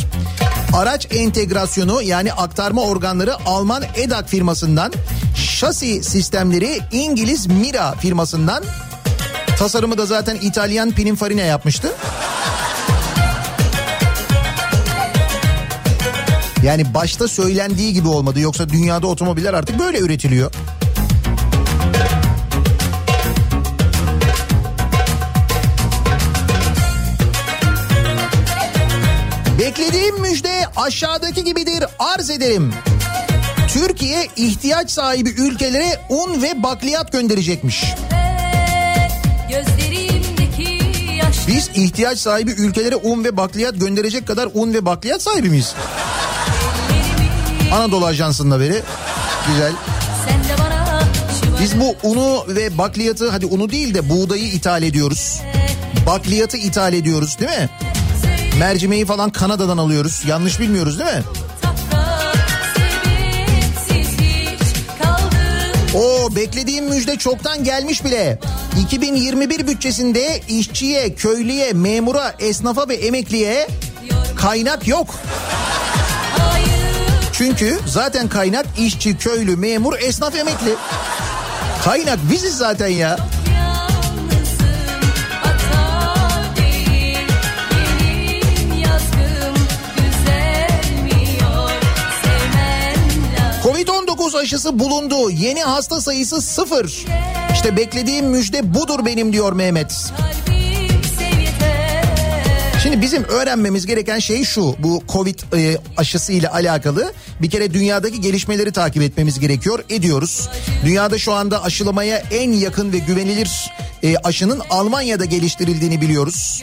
Araç entegrasyonu yani aktarma organları Alman EDAK firmasından. Şasi sistemleri İngiliz Mira firmasından. Tasarımı da zaten İtalyan Pininfarina yapmıştı. Yani başta söylendiği gibi olmadı. Yoksa dünyada otomobiller artık böyle üretiliyor. Aşağıdaki gibidir arz ederim. Türkiye ihtiyaç sahibi ülkelere un ve bakliyat gönderecekmiş. Biz ihtiyaç sahibi ülkelere un ve bakliyat gönderecek kadar un ve bakliyat sahibi miyiz? Anadolu Ajansı'nın haberi. Güzel. Biz bu unu ve bakliyatı hadi unu değil de buğdayı ithal ediyoruz. Bakliyatı ithal ediyoruz değil mi? Mercimeği falan Kanada'dan alıyoruz. Yanlış bilmiyoruz değil mi? O beklediğim müjde çoktan gelmiş bile. 2021 bütçesinde işçiye, köylüye, memura, esnafa ve emekliye kaynak yok. Çünkü zaten kaynak işçi, köylü, memur, esnaf, emekli. Kaynak biziz zaten ya. Covid-19 aşısı bulundu. Yeni hasta sayısı sıfır. İşte beklediğim müjde budur benim diyor Mehmet. Şimdi bizim öğrenmemiz gereken şey şu. Bu Covid e, aşısı ile alakalı bir kere dünyadaki gelişmeleri takip etmemiz gerekiyor. Ediyoruz. Dünyada şu anda aşılamaya en yakın ve güvenilir e, aşının Almanya'da geliştirildiğini biliyoruz.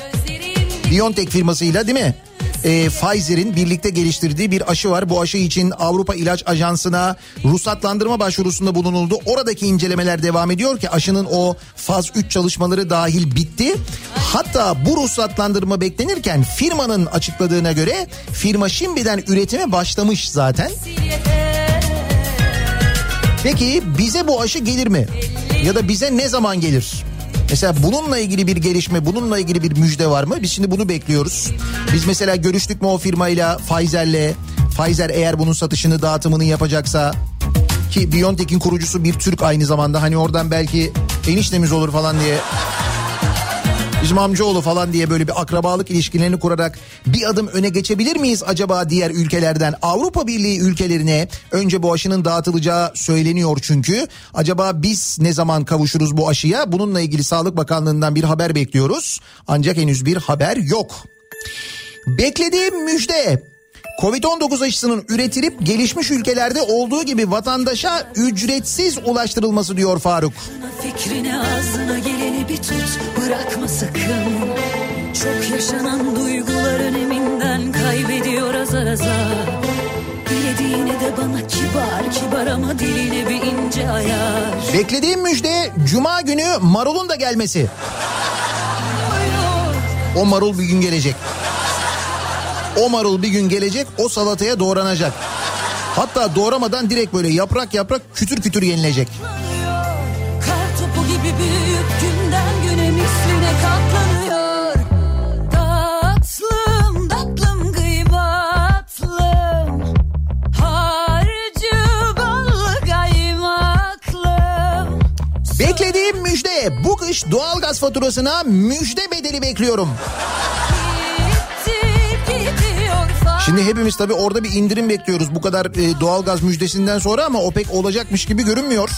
BioNTech firmasıyla değil mi? E, Pfizer'in birlikte geliştirdiği bir aşı var. Bu aşı için Avrupa İlaç Ajansı'na ruhsatlandırma başvurusunda bulunuldu. Oradaki incelemeler devam ediyor ki aşının o faz 3 çalışmaları dahil bitti. Hatta bu ruhsatlandırma beklenirken firmanın açıkladığına göre firma şimdiden üretime başlamış zaten. Peki bize bu aşı gelir mi? Ya da bize ne zaman gelir? Mesela bununla ilgili bir gelişme, bununla ilgili bir müjde var mı? Biz şimdi bunu bekliyoruz. Biz mesela görüştük mü o firmayla, Pfizer'le? Pfizer eğer bunun satışını, dağıtımını yapacaksa ki BioNTech'in kurucusu bir Türk aynı zamanda hani oradan belki eniştemiz olur falan diye bizim amcaoğlu falan diye böyle bir akrabalık ilişkilerini kurarak bir adım öne geçebilir miyiz acaba diğer ülkelerden? Avrupa Birliği ülkelerine önce bu aşının dağıtılacağı söyleniyor çünkü. Acaba biz ne zaman kavuşuruz bu aşıya? Bununla ilgili Sağlık Bakanlığı'ndan bir haber bekliyoruz. Ancak henüz bir haber yok. Beklediğim müjde. Covid-19 aşısının üretilip gelişmiş ülkelerde olduğu gibi vatandaşa ücretsiz ulaştırılması diyor Faruk. Fikrine bir tut bırakma sakın Çok yaşanan duygular öneminden kaybediyor azar azar Dilediğine de bana kibar kibar ama diline bir ince ayar Beklediğim müjde cuma günü marulun da gelmesi. O marul bir gün gelecek. O marul bir gün gelecek o salataya doğranacak. Hatta doğramadan direkt böyle yaprak yaprak kütür kütür yenilecek. Kar topu gibi büyüyüp müjde bu kış doğalgaz faturasına müjde bedeli bekliyorum. Şimdi hepimiz tabii orada bir indirim bekliyoruz bu kadar e, doğalgaz müjdesinden sonra ama o pek olacakmış gibi görünmüyor.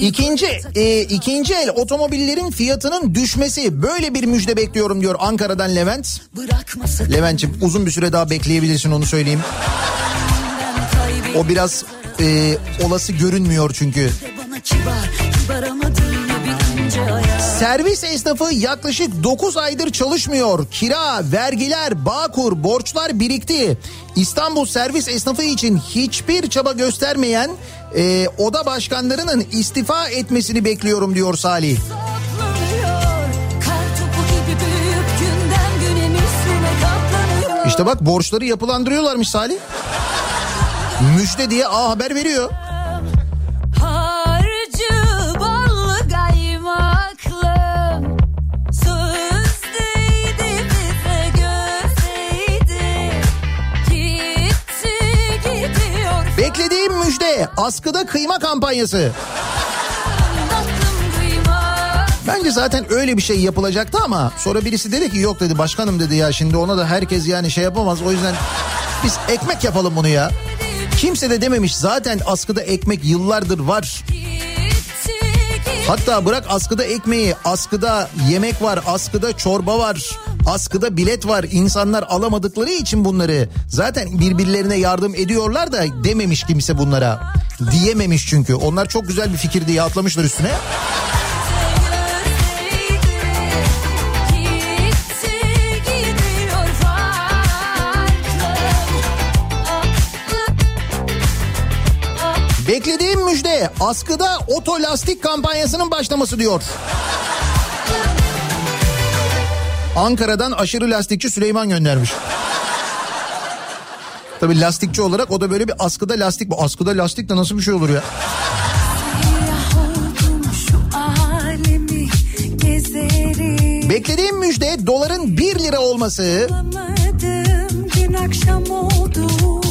İkinci, e, ikinci el otomobillerin fiyatının düşmesi böyle bir müjde bekliyorum diyor Ankara'dan Levent. Levent'ciğim uzun bir süre daha bekleyebilirsin onu söyleyeyim. O biraz e, olası görünmüyor çünkü. Servis esnafı yaklaşık 9 aydır çalışmıyor. Kira, vergiler, bağkur, borçlar birikti. İstanbul servis esnafı için hiçbir çaba göstermeyen e, oda başkanlarının istifa etmesini bekliyorum diyor Salih. İşte bak borçları yapılandırıyorlarmış Salih. Müjde diye A Haber veriyor. Askıda kıyma kampanyası. Bence zaten öyle bir şey yapılacaktı ama sonra birisi dedi ki yok dedi başkanım dedi ya şimdi ona da herkes yani şey yapamaz o yüzden biz ekmek yapalım bunu ya. Kimse de dememiş zaten askıda ekmek yıllardır var. Hatta bırak askıda ekmeği askıda yemek var askıda çorba var. Askıda bilet var insanlar alamadıkları için bunları zaten birbirlerine yardım ediyorlar da dememiş kimse bunlara. Diyememiş çünkü onlar çok güzel bir fikir diye atlamışlar üstüne. Beklediğim müjde askıda oto lastik kampanyasının başlaması diyor. Ankara'dan aşırı lastikçi Süleyman göndermiş. Tabii lastikçi olarak o da böyle bir askıda lastik. Bu askıda lastik de nasıl bir şey olur ya? Beklediğim müjde doların 1 lira olması. Gün akşam oldu.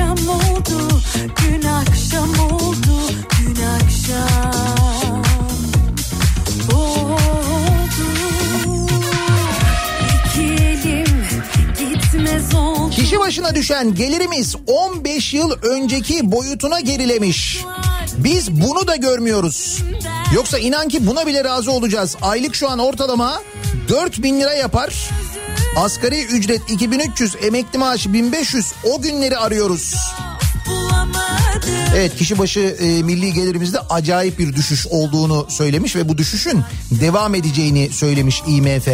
Akşam oldu. Gün akşam oldu. Gün akşam oldu. İki elim gitmez oldu. Kişi başına düşen gelirimiz 15 yıl önceki boyutuna gerilemiş. Biz bunu da görmüyoruz. Yoksa inan ki buna bile razı olacağız. Aylık şu an ortalama 4000 lira yapar. Asgari ücret 2300, emekli maaşı 1500 o günleri arıyoruz. Evet kişi başı e, milli gelirimizde acayip bir düşüş olduğunu söylemiş ve bu düşüşün devam edeceğini söylemiş IMF.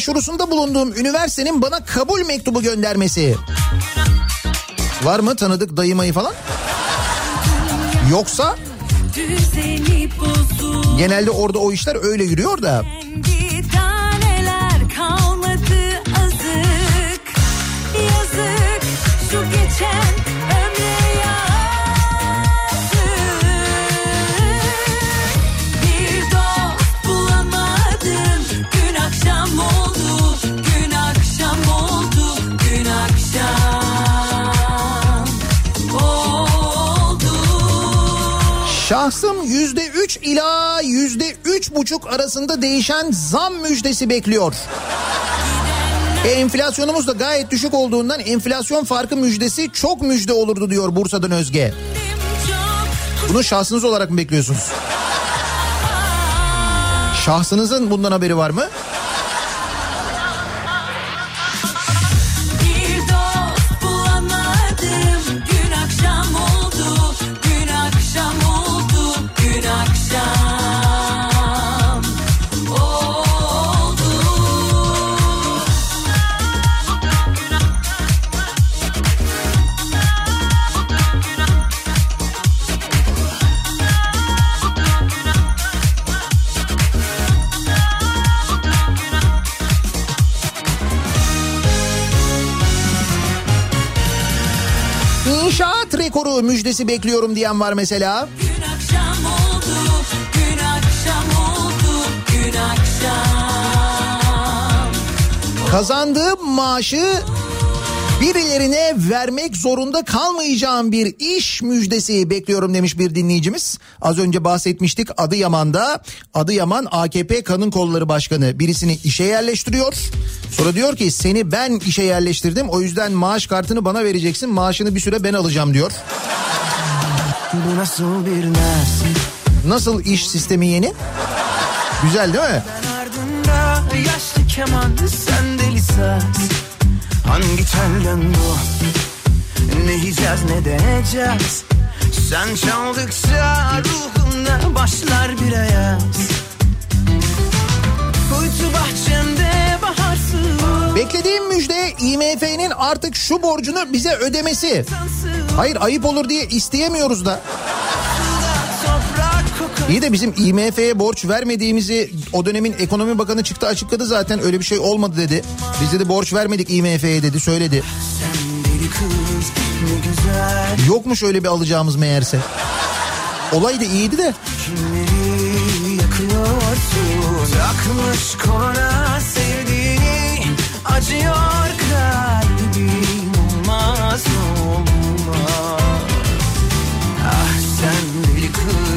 Başvurusunda bulunduğum üniversitenin bana kabul mektubu göndermesi. Var mı tanıdık dayımayı falan? Yoksa genelde orada o işler öyle yürüyor da. Şahsım yüzde üç ila yüzde üç buçuk arasında değişen zam müjdesi bekliyor. E, enflasyonumuz da gayet düşük olduğundan enflasyon farkı müjdesi çok müjde olurdu diyor Bursa'dan Özge. Bunu şahsınız olarak mı bekliyorsunuz? Şahsınızın bundan haberi var mı? Rekoru müjdesi bekliyorum diyen var mesela. Gün akşam oldu Gün akşam oldu Gün akşam Kazandığım maaşı birilerine vermek zorunda kalmayacağım bir iş müjdesi bekliyorum demiş bir dinleyicimiz. Az önce bahsetmiştik Adıyaman'da Adıyaman AKP Kadın Kolları Başkanı birisini işe yerleştiriyor. Sonra diyor ki seni ben işe yerleştirdim o yüzden maaş kartını bana vereceksin maaşını bir süre ben alacağım diyor. Bu nasıl bir nas Nasıl iş sistemi yeni? Güzel değil mi? Ardında yaşlı keman sen deli saz Hangi telden bu Ne yiyeceğiz ne deneyeceğiz Sen çaldıkça ruhumda başlar bir ayaz Kuytu bahçemde baharsın Beklediğim müjde IMF'nin artık şu borcunu bize ödemesi. Hayır ayıp olur diye isteyemiyoruz da. İyi de bizim IMF'ye borç vermediğimizi o dönemin ekonomi bakanı çıktı açıkladı zaten öyle bir şey olmadı dedi. Biz dedi borç vermedik IMF'ye dedi söyledi. Kız Yokmuş öyle bir alacağımız meğerse. Olay da iyiydi de. Takmış koluna sevdiğini Acıyor kalbim Olmaz olmaz Ah sen deli kız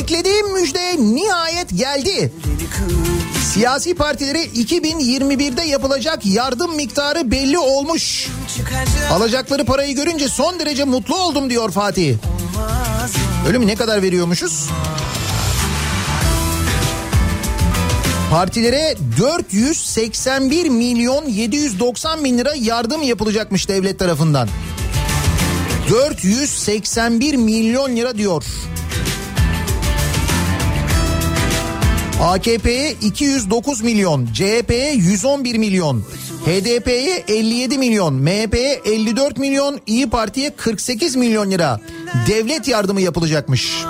Beklediğim müjde nihayet geldi. Siyasi partilere 2021'de yapılacak yardım miktarı belli olmuş. Alacakları parayı görünce son derece mutlu oldum diyor Fatih. Öyle mi ne kadar veriyormuşuz? Partilere 481 milyon 790 bin lira yardım yapılacakmış devlet tarafından. 481 milyon lira diyor. AKP'ye 209 milyon, CHP'ye 111 milyon, HDP'ye 57 milyon, MHP'ye 54 milyon, İyi Parti'ye 48 milyon lira devlet yardımı yapılacakmış.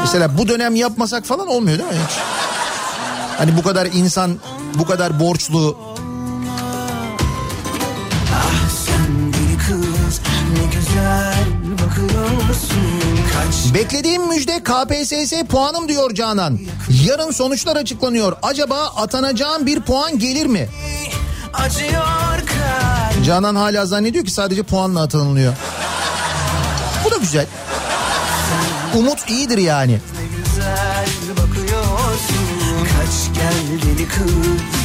Mesela bu dönem yapmasak falan olmuyor değil mi hiç? Hani bu kadar insan, bu kadar borçlu. Beklediğim müjde KPSS puanım diyor Canan. Yarın sonuçlar açıklanıyor. Acaba atanacağım bir puan gelir mi? Canan hala zannediyor ki sadece puanla atanılıyor. Bu da güzel. Umut iyidir yani. Kaç gel deli kız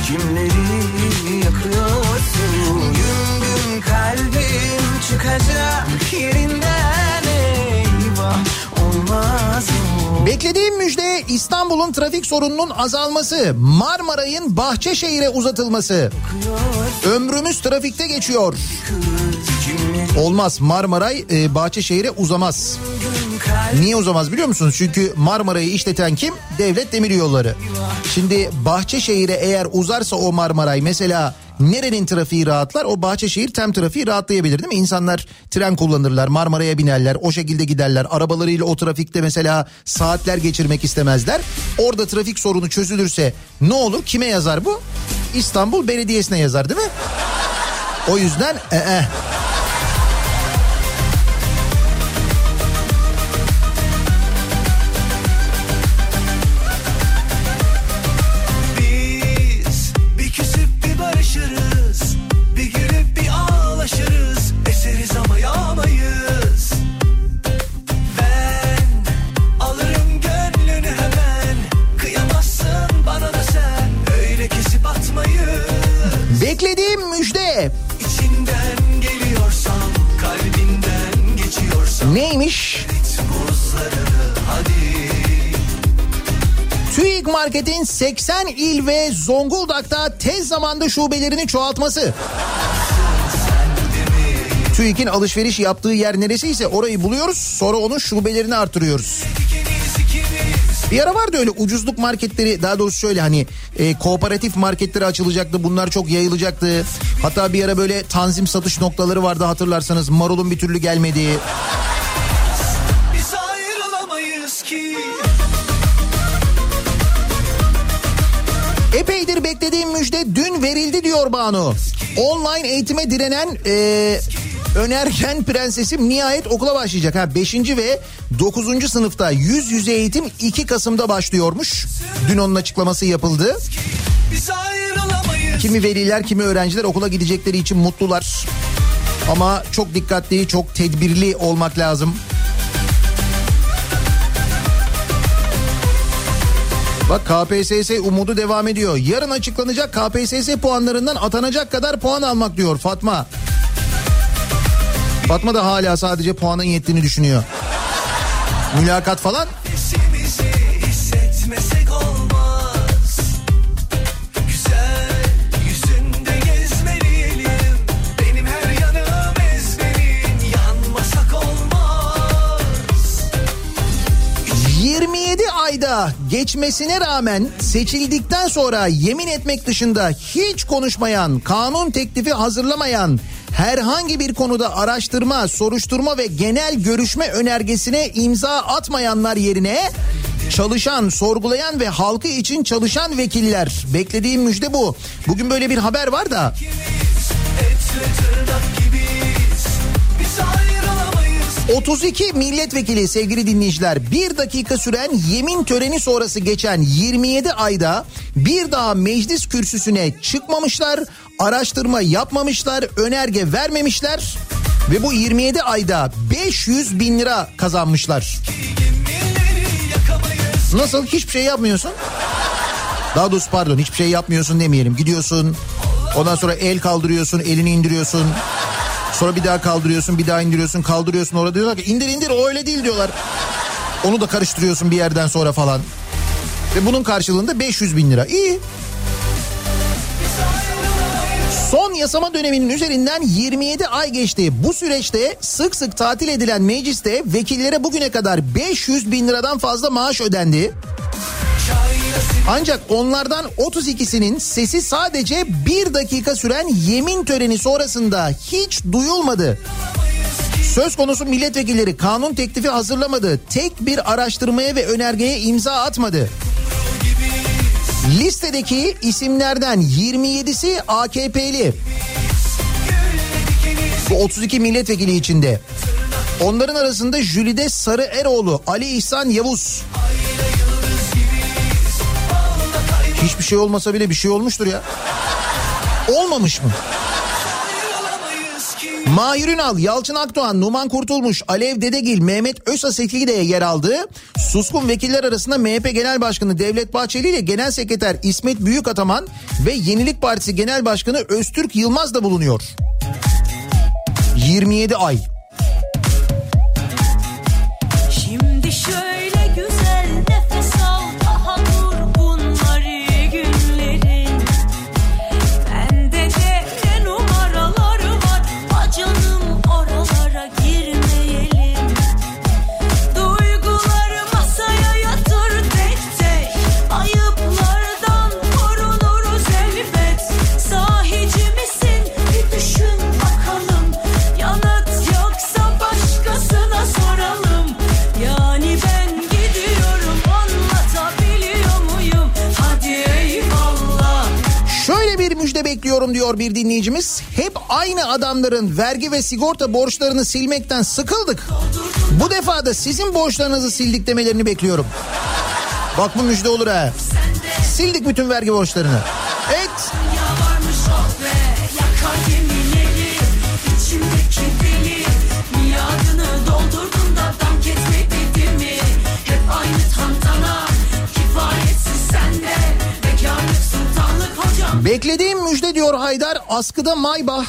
Kimleri yakıyorsun Gün gün kalbim çıkacak yerinden Eyvah Beklediğim müjde İstanbul'un trafik sorununun azalması, Marmaray'ın Bahçeşehir'e uzatılması. Ömrümüz trafikte geçiyor. Olmaz Marmaray e, Bahçeşehir'e uzamaz. Niye uzamaz biliyor musunuz? Çünkü Marmaray'ı işleten kim? Devlet Demiryolları. Şimdi Bahçeşehir'e eğer uzarsa o Marmaray mesela nerenin trafiği rahatlar? O Bahçeşehir tem trafiği rahatlayabilir değil mi? İnsanlar tren kullanırlar, Marmaray'a binerler, o şekilde giderler. Arabalarıyla o trafikte mesela saatler geçirmek istemezler. Orada trafik sorunu çözülürse ne olur? Kime yazar bu? İstanbul Belediyesi'ne yazar değil mi? O yüzden ee. Müjde. Kalbinden geçiyorsam Neymiş? TÜİK Market'in 80 il ve Zonguldak'ta tez zamanda şubelerini çoğaltması. TÜİK'in alışveriş yaptığı yer neresiyse orayı buluyoruz. Sonra onun şubelerini artırıyoruz. Bir ara vardı öyle ucuzluk marketleri daha doğrusu şöyle hani e, kooperatif marketleri açılacaktı bunlar çok yayılacaktı. Hatta bir ara böyle tanzim satış noktaları vardı hatırlarsanız marulun bir türlü gelmediği. Epeydir beklediğim müjde dün verildi diyor Banu. Online eğitime direnen e, önerken prensesim nihayet okula başlayacak. Ha 5. ve 9. sınıfta yüz yüze eğitim 2 Kasım'da başlıyormuş. Dün onun açıklaması yapıldı. Kimi veliler kimi öğrenciler okula gidecekleri için mutlular. Ama çok dikkatli, çok tedbirli olmak lazım. Bak KPSS umudu devam ediyor. Yarın açıklanacak KPSS puanlarından atanacak kadar puan almak diyor Fatma. Fatma da hala sadece puanın yettiğini düşünüyor. Mülakat falan? Sesimizi hissetmesek olmaz. Güzel yüzünde gezmeliyim. Benim her yanım ezberin. Yanmasak olmaz. 27 ayda geçmesine rağmen seçildikten sonra yemin etmek dışında hiç konuşmayan, kanun teklifi hazırlamayan, herhangi bir konuda araştırma, soruşturma ve genel görüşme önergesine imza atmayanlar yerine çalışan, sorgulayan ve halkı için çalışan vekiller. Beklediğim müjde bu. Bugün böyle bir haber var da 32 milletvekili sevgili dinleyiciler bir dakika süren yemin töreni sonrası geçen 27 ayda bir daha meclis kürsüsüne çıkmamışlar, araştırma yapmamışlar, önerge vermemişler ve bu 27 ayda 500 bin lira kazanmışlar. Nasıl hiçbir şey yapmıyorsun? Daha doğrusu pardon hiçbir şey yapmıyorsun demeyelim. Gidiyorsun ondan sonra el kaldırıyorsun elini indiriyorsun. Sonra bir daha kaldırıyorsun bir daha indiriyorsun kaldırıyorsun orada diyorlar ki indir indir o öyle değil diyorlar. Onu da karıştırıyorsun bir yerden sonra falan. Ve bunun karşılığında 500 bin lira. İyi. Son yasama döneminin üzerinden 27 ay geçti. Bu süreçte sık sık tatil edilen mecliste vekillere bugüne kadar 500 bin liradan fazla maaş ödendi. Ancak onlardan 32'sinin sesi sadece bir dakika süren yemin töreni sonrasında hiç duyulmadı. Söz konusu milletvekilleri kanun teklifi hazırlamadı. Tek bir araştırmaya ve önergeye imza atmadı. Listedeki isimlerden 27'si AKP'li. Bu 32 milletvekili içinde. Onların arasında Jülide Sarı Eroğlu, Ali İhsan Yavuz. Hiçbir şey olmasa bile bir şey olmuştur ya. Olmamış mı? Mahir Ünal, Yalçın Akdoğan, Numan Kurtulmuş, Alev Dedegil, Mehmet Özaseki de yer aldı. Suskun vekiller arasında MHP Genel Başkanı Devlet Bahçeli ile Genel Sekreter İsmet Büyükataman ve Yenilik Partisi Genel Başkanı Öztürk Yılmaz da bulunuyor. 27 ay. Şimdi şöyle bekliyorum diyor bir dinleyicimiz. Hep aynı adamların vergi ve sigorta borçlarını silmekten sıkıldık. Bu defa da sizin borçlarınızı sildik demelerini bekliyorum. Bak bu müjde olur ha. Sildik bütün vergi borçlarını. Evet. Beklediğim müjde diyor Haydar askıda Maybach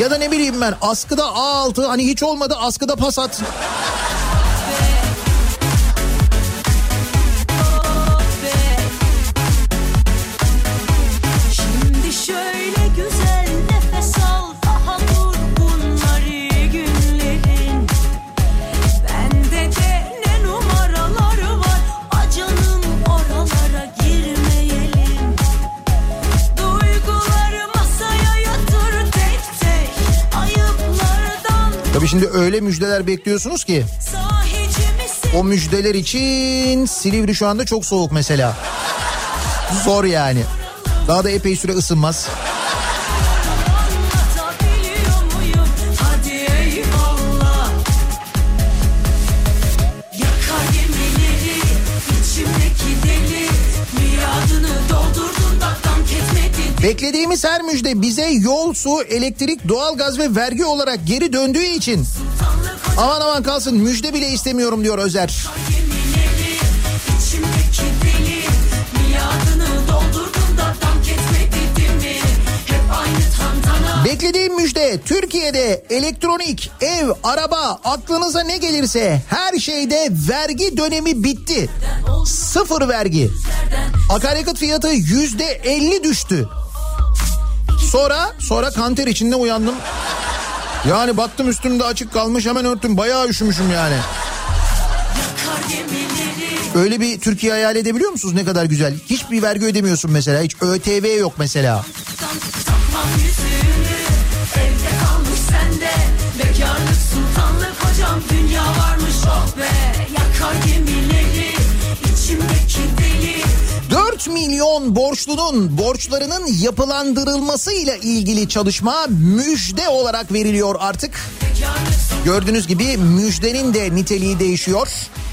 ya da ne bileyim ben askıda A6 hani hiç olmadı askıda Passat. Tabii şimdi öyle müjdeler bekliyorsunuz ki o müjdeler için Silivri şu anda çok soğuk mesela. Zor yani. Daha da epey süre ısınmaz. Beklediğimiz her müjde bize yol, su, elektrik, doğalgaz ve vergi olarak geri döndüğü için aman aman kalsın müjde bile istemiyorum diyor Özer. Beklediğim müjde Türkiye'de elektronik, ev, araba aklınıza ne gelirse her şeyde vergi dönemi bitti. Sıfır vergi. Akaryakıt fiyatı yüzde elli düştü. Sonra sonra kanter içinde uyandım. Yani baktım üstümde açık kalmış hemen örttüm. Bayağı üşümüşüm yani. Öyle bir Türkiye hayal edebiliyor musunuz ne kadar güzel? Hiçbir vergi ödemiyorsun mesela. Hiç ÖTV yok mesela. Takmam yüzüğünü 4 milyon borçlunun borçlarının yapılandırılmasıyla ilgili çalışma müjde olarak veriliyor artık. Gördüğünüz gibi müjdenin de niteliği değişiyor.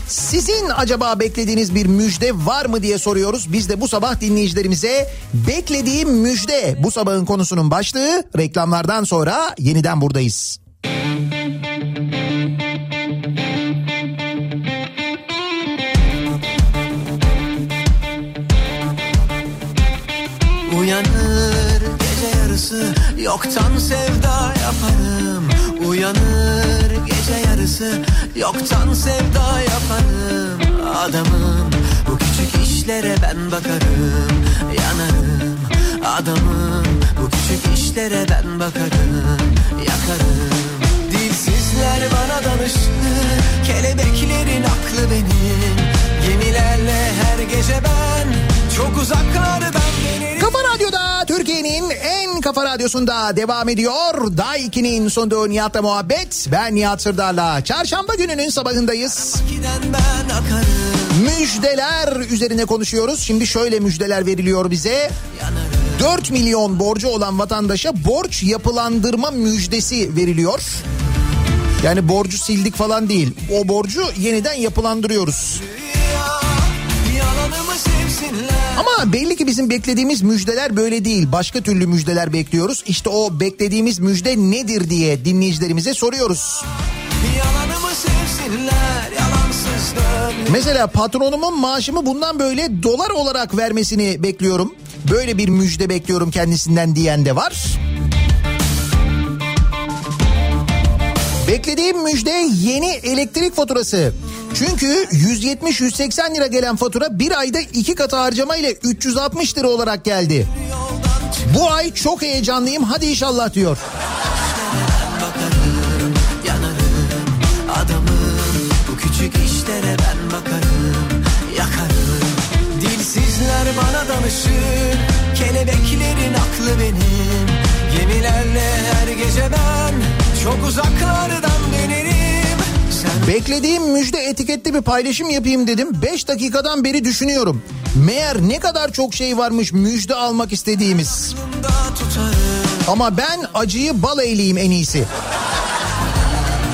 Sizin acaba beklediğiniz bir müjde var mı diye soruyoruz. Biz de bu sabah dinleyicilerimize beklediğim müjde bu sabahın konusunun başlığı. Reklamlardan sonra yeniden buradayız. Uyanır gece yarısı yoktan sevda yaparım. Uyanır gece yarısı yoktan sevda yaparım. Adamım bu küçük işlere ben bakarım Yanarım. Adamım bu küçük işlere ben bakarım Yakarım. Dilsizler bana danışır Kelebeklerin aklı benim. Gemilerle her gece ben Çok uzaklardan dönerim Kafa Radyo'da Türkiye'nin en kafa radyosunda devam ediyor. Day 2'nin sunduğu Nihat'la muhabbet. Ben Nihat Sırdar'la. Çarşamba gününün sabahındayız. Müjdeler üzerine konuşuyoruz. Şimdi şöyle müjdeler veriliyor bize. Yanarım 4 milyon borcu olan vatandaşa borç yapılandırma müjdesi veriliyor. Yani borcu sildik falan değil. O borcu yeniden yapılandırıyoruz. ya Yalanımı sevsinler Ama belli ki bizim beklediğimiz müjdeler böyle değil. Başka türlü müjdeler bekliyoruz. İşte o beklediğimiz müjde nedir diye dinleyicilerimize soruyoruz. Mesela patronumun maaşımı bundan böyle dolar olarak vermesini bekliyorum. Böyle bir müjde bekliyorum kendisinden diyen de var. Beklediğim müjde yeni elektrik faturası. Çünkü 170-180 lira gelen fatura bir ayda iki katı harcama ile 360 lira olarak geldi. Bu ay çok heyecanlıyım hadi inşallah diyor. bana danışır Kelebeklerin aklı benim Gemilerle her gece ben Çok uzaklardan dönerim Beklediğim müjde etiketli bir paylaşım yapayım dedim. 5 dakikadan beri düşünüyorum. Meğer ne kadar çok şey varmış müjde almak istediğimiz. Ama ben acıyı bal eğleyeyim en iyisi.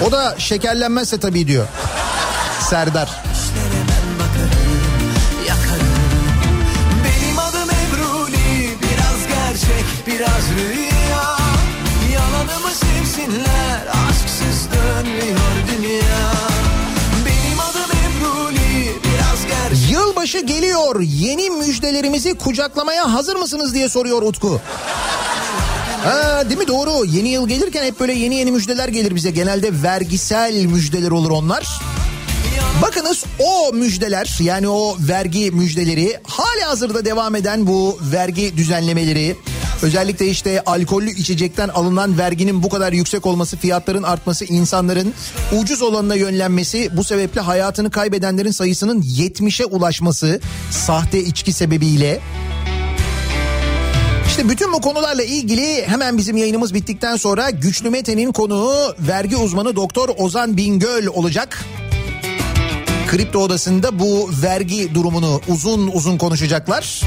O da şekerlenmezse tabii diyor. Serdar. Biraz rüya Yalanımı sevsinler Aşksız dönmüyor Yılbaşı geliyor. Yeni müjdelerimizi kucaklamaya hazır mısınız diye soruyor Utku. Ha, değil mi doğru yeni yıl gelirken hep böyle yeni yeni müjdeler gelir bize genelde vergisel müjdeler olur onlar. Bakınız o müjdeler yani o vergi müjdeleri hali hazırda devam eden bu vergi düzenlemeleri özellikle işte alkollü içecekten alınan verginin bu kadar yüksek olması fiyatların artması insanların ucuz olanına yönlenmesi bu sebeple hayatını kaybedenlerin sayısının 70'e ulaşması sahte içki sebebiyle işte bütün bu konularla ilgili hemen bizim yayınımız bittikten sonra Güçlü Mete'nin konuğu vergi uzmanı Doktor Ozan Bingöl olacak. Kripto Odası'nda bu vergi durumunu uzun uzun konuşacaklar.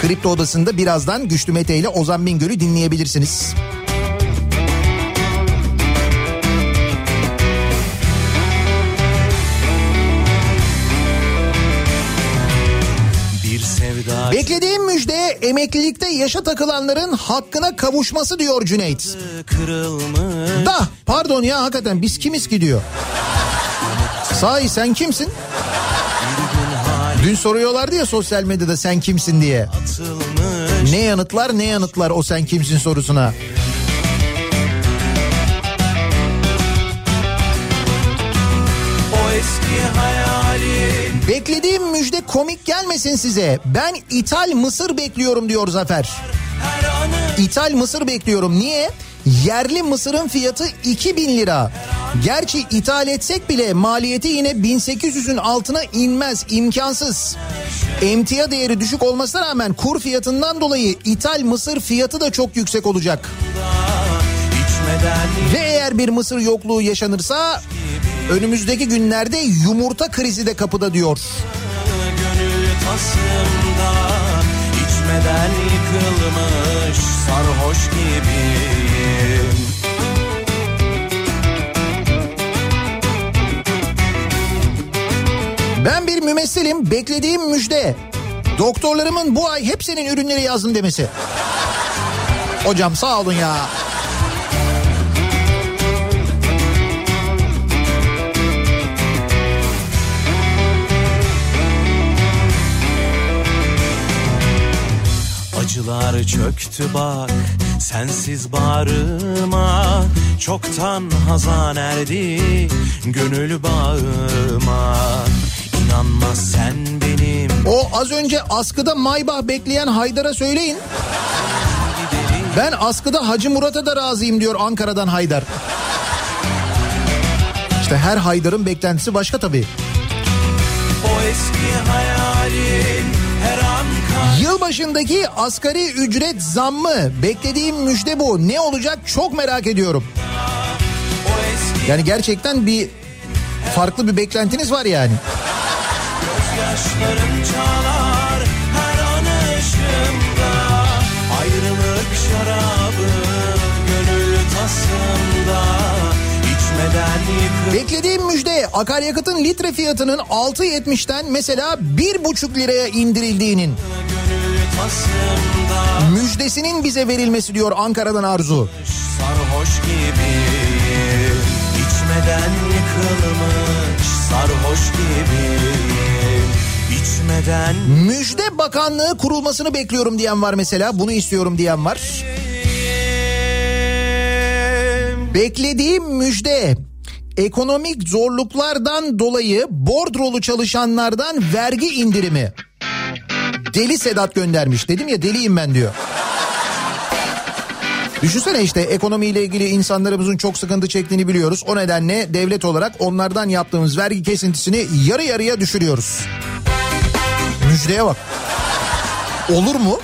Kripto Odası'nda birazdan Güçlü Mete ile Ozan Bingöl'ü dinleyebilirsiniz. Beklediğim müjde emeklilikte yaşa takılanların hakkına kavuşması diyor Cüneyt. kırılmış Da pardon ya hakikaten biz kimiz ki diyor. Sahi sen kimsin? Dün soruyorlardı ya sosyal medyada sen kimsin diye. Ne yanıtlar ne yanıtlar o sen kimsin sorusuna. Beklediğim müjde komik gelmesin size. Ben ithal mısır bekliyorum diyor Zafer. İthal mısır bekliyorum. Niye? Yerli mısırın fiyatı 2000 lira. Gerçi ithal etsek bile maliyeti yine 1800'ün altına inmez imkansız. Emtia değeri düşük olmasına rağmen kur fiyatından dolayı ithal mısır fiyatı da çok yüksek olacak. Ve eğer bir mısır yokluğu yaşanırsa önümüzdeki günlerde yumurta krizi de kapıda diyor. gönül tasımda içmeden yıkılmış sarhoş gibiyim Ben bir mümessilim beklediğim müjde. Doktorlarımın bu ay hepsinin ürünleri yazdım demesi. Hocam sağ olun ya. Acılar çöktü bak sensiz bağrıma Çoktan hazan erdi gönül bağıma İnanmaz sen benim O az önce askıda Maybach bekleyen Haydar'a söyleyin. Ben askıda Hacı Murat'a da razıyım diyor Ankara'dan Haydar. İşte her Haydar'ın beklentisi başka tabii. o eski hayalin her an Yılbaşındaki asgari ücret zammı beklediğim müjde bu. Ne olacak çok merak ediyorum. Yani gerçekten bir farklı bir beklentiniz var yani. yaşlarım çalar her an ışığımda Ayrılık şarabı gönül tasımda Beklediğim müjde akaryakıtın litre fiyatının 6.70'ten mesela 1.5 liraya indirildiğinin müjdesinin bize verilmesi diyor Ankara'dan Arzu. sarhoş gibiyim içmeden yıkılmış sarhoş gibiyim içmeden Müjde Bakanlığı kurulmasını bekliyorum diyen var mesela. Bunu istiyorum diyen var. Beklediğim müjde ekonomik zorluklardan dolayı bordrolu çalışanlardan vergi indirimi. Deli Sedat göndermiş. Dedim ya deliyim ben diyor. Düşünsene işte ekonomiyle ilgili insanlarımızın çok sıkıntı çektiğini biliyoruz. O nedenle devlet olarak onlardan yaptığımız vergi kesintisini yarı yarıya düşürüyoruz. Müjdeye bak. Olur mu?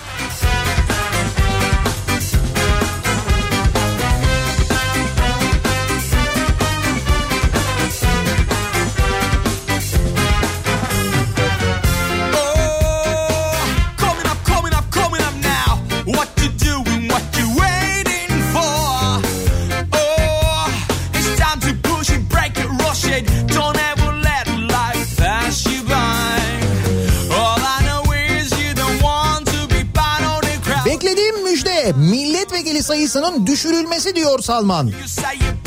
Sayısının düşürülmesi diyor Salman.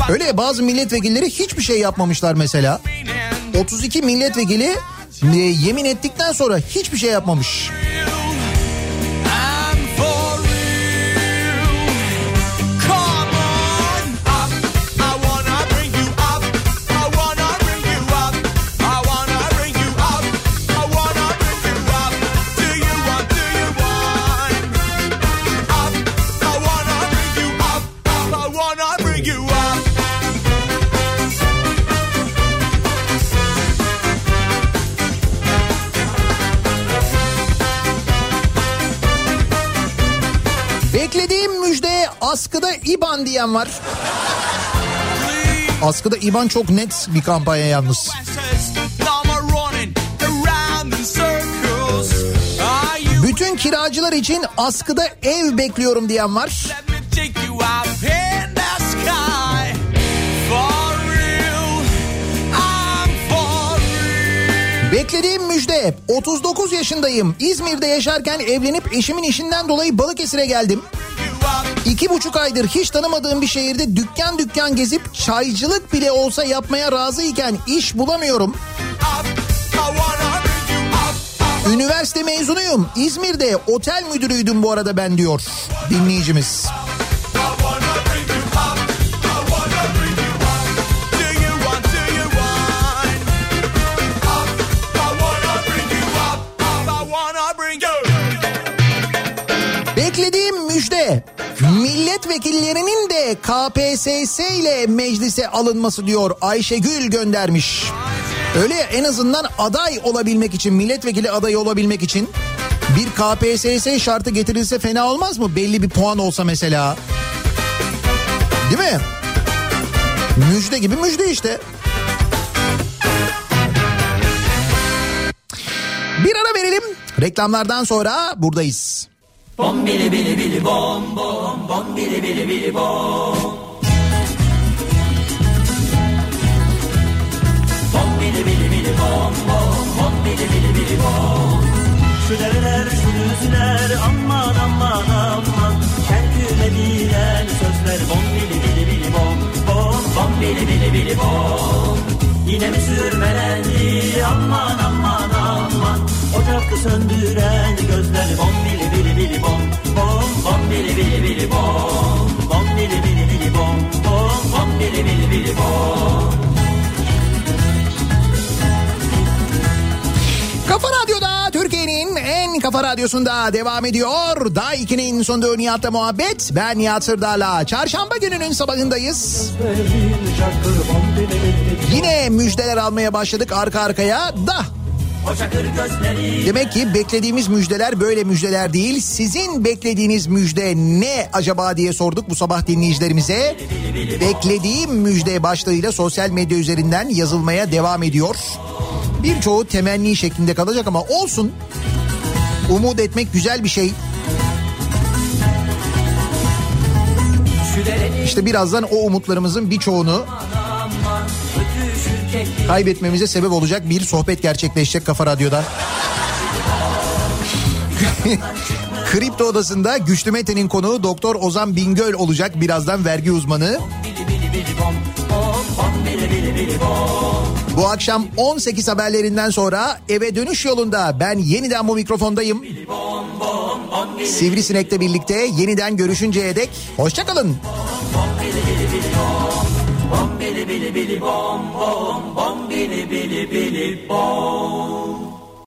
Öyle ya, bazı milletvekilleri hiçbir şey yapmamışlar mesela. 32 milletvekili e, yemin ettikten sonra hiçbir şey yapmamış. IBAN diyen var. Askıda IBAN çok net bir kampanya yalnız. Bütün kiracılar için askıda ev bekliyorum diyen var. Beklediğim müjde 39 yaşındayım. İzmir'de yaşarken evlenip eşimin işinden dolayı Balıkesir'e geldim. İki buçuk aydır hiç tanımadığım bir şehirde dükkan dükkan gezip çaycılık bile olsa yapmaya razıyken iş bulamıyorum. Üniversite mezunuyum. İzmir'de otel müdürüydüm bu arada ben diyor dinleyicimiz. Milletvekillerinin de KPSS ile meclise alınması diyor Ayşegül göndermiş. Öyle ya en azından aday olabilmek için milletvekili adayı olabilmek için bir KPSS şartı getirilse fena olmaz mı? Belli bir puan olsa mesela. Değil mi? Müjde gibi müjde işte. Bir ara verelim. Reklamlardan sonra buradayız. Bom bili bili bili bom bom bom bili bili bili bom. Bom bili bili bili bom bom bom bili bili bili bom. Şu dereler şu düzler aman aman aman. Bilen sözler bom bili bili bili bom bom bom bili bili bili bom. Yine mi sürmelendi aman aman Ocakı söndüren gözler bom bili bili bili bom bom bom bili bili bili bom bom bili bili bili bom bom bom bili bili bili bom. Kafa Radyo'da Türkiye'nin en kafa radyosunda devam ediyor. Daha 2'nin sonunda Nihat'la muhabbet. Ben Nihat Sırdar'la. Çarşamba gününün sabahındayız. Yine müjdeler almaya başladık arka arkaya da. Demek ki beklediğimiz müjdeler böyle müjdeler değil. Sizin beklediğiniz müjde ne acaba diye sorduk bu sabah dinleyicilerimize. Beklediğim müjde başlığıyla sosyal medya üzerinden yazılmaya devam ediyor. Birçoğu temenni şeklinde kalacak ama olsun. Umut etmek güzel bir şey. İşte birazdan o umutlarımızın birçoğunu kaybetmemize sebep olacak bir sohbet gerçekleşecek Kafa Radyo'da. [LAUGHS] Kripto odasında Güçlü Mete'nin konuğu Doktor Ozan Bingöl olacak birazdan vergi uzmanı. Bu akşam 18 haberlerinden sonra eve dönüş yolunda ben yeniden bu mikrofondayım. Sivrisinek'le birlikte yeniden görüşünceye dek hoşçakalın. Bom bili bili bili bom bom bom bili bili bili bom.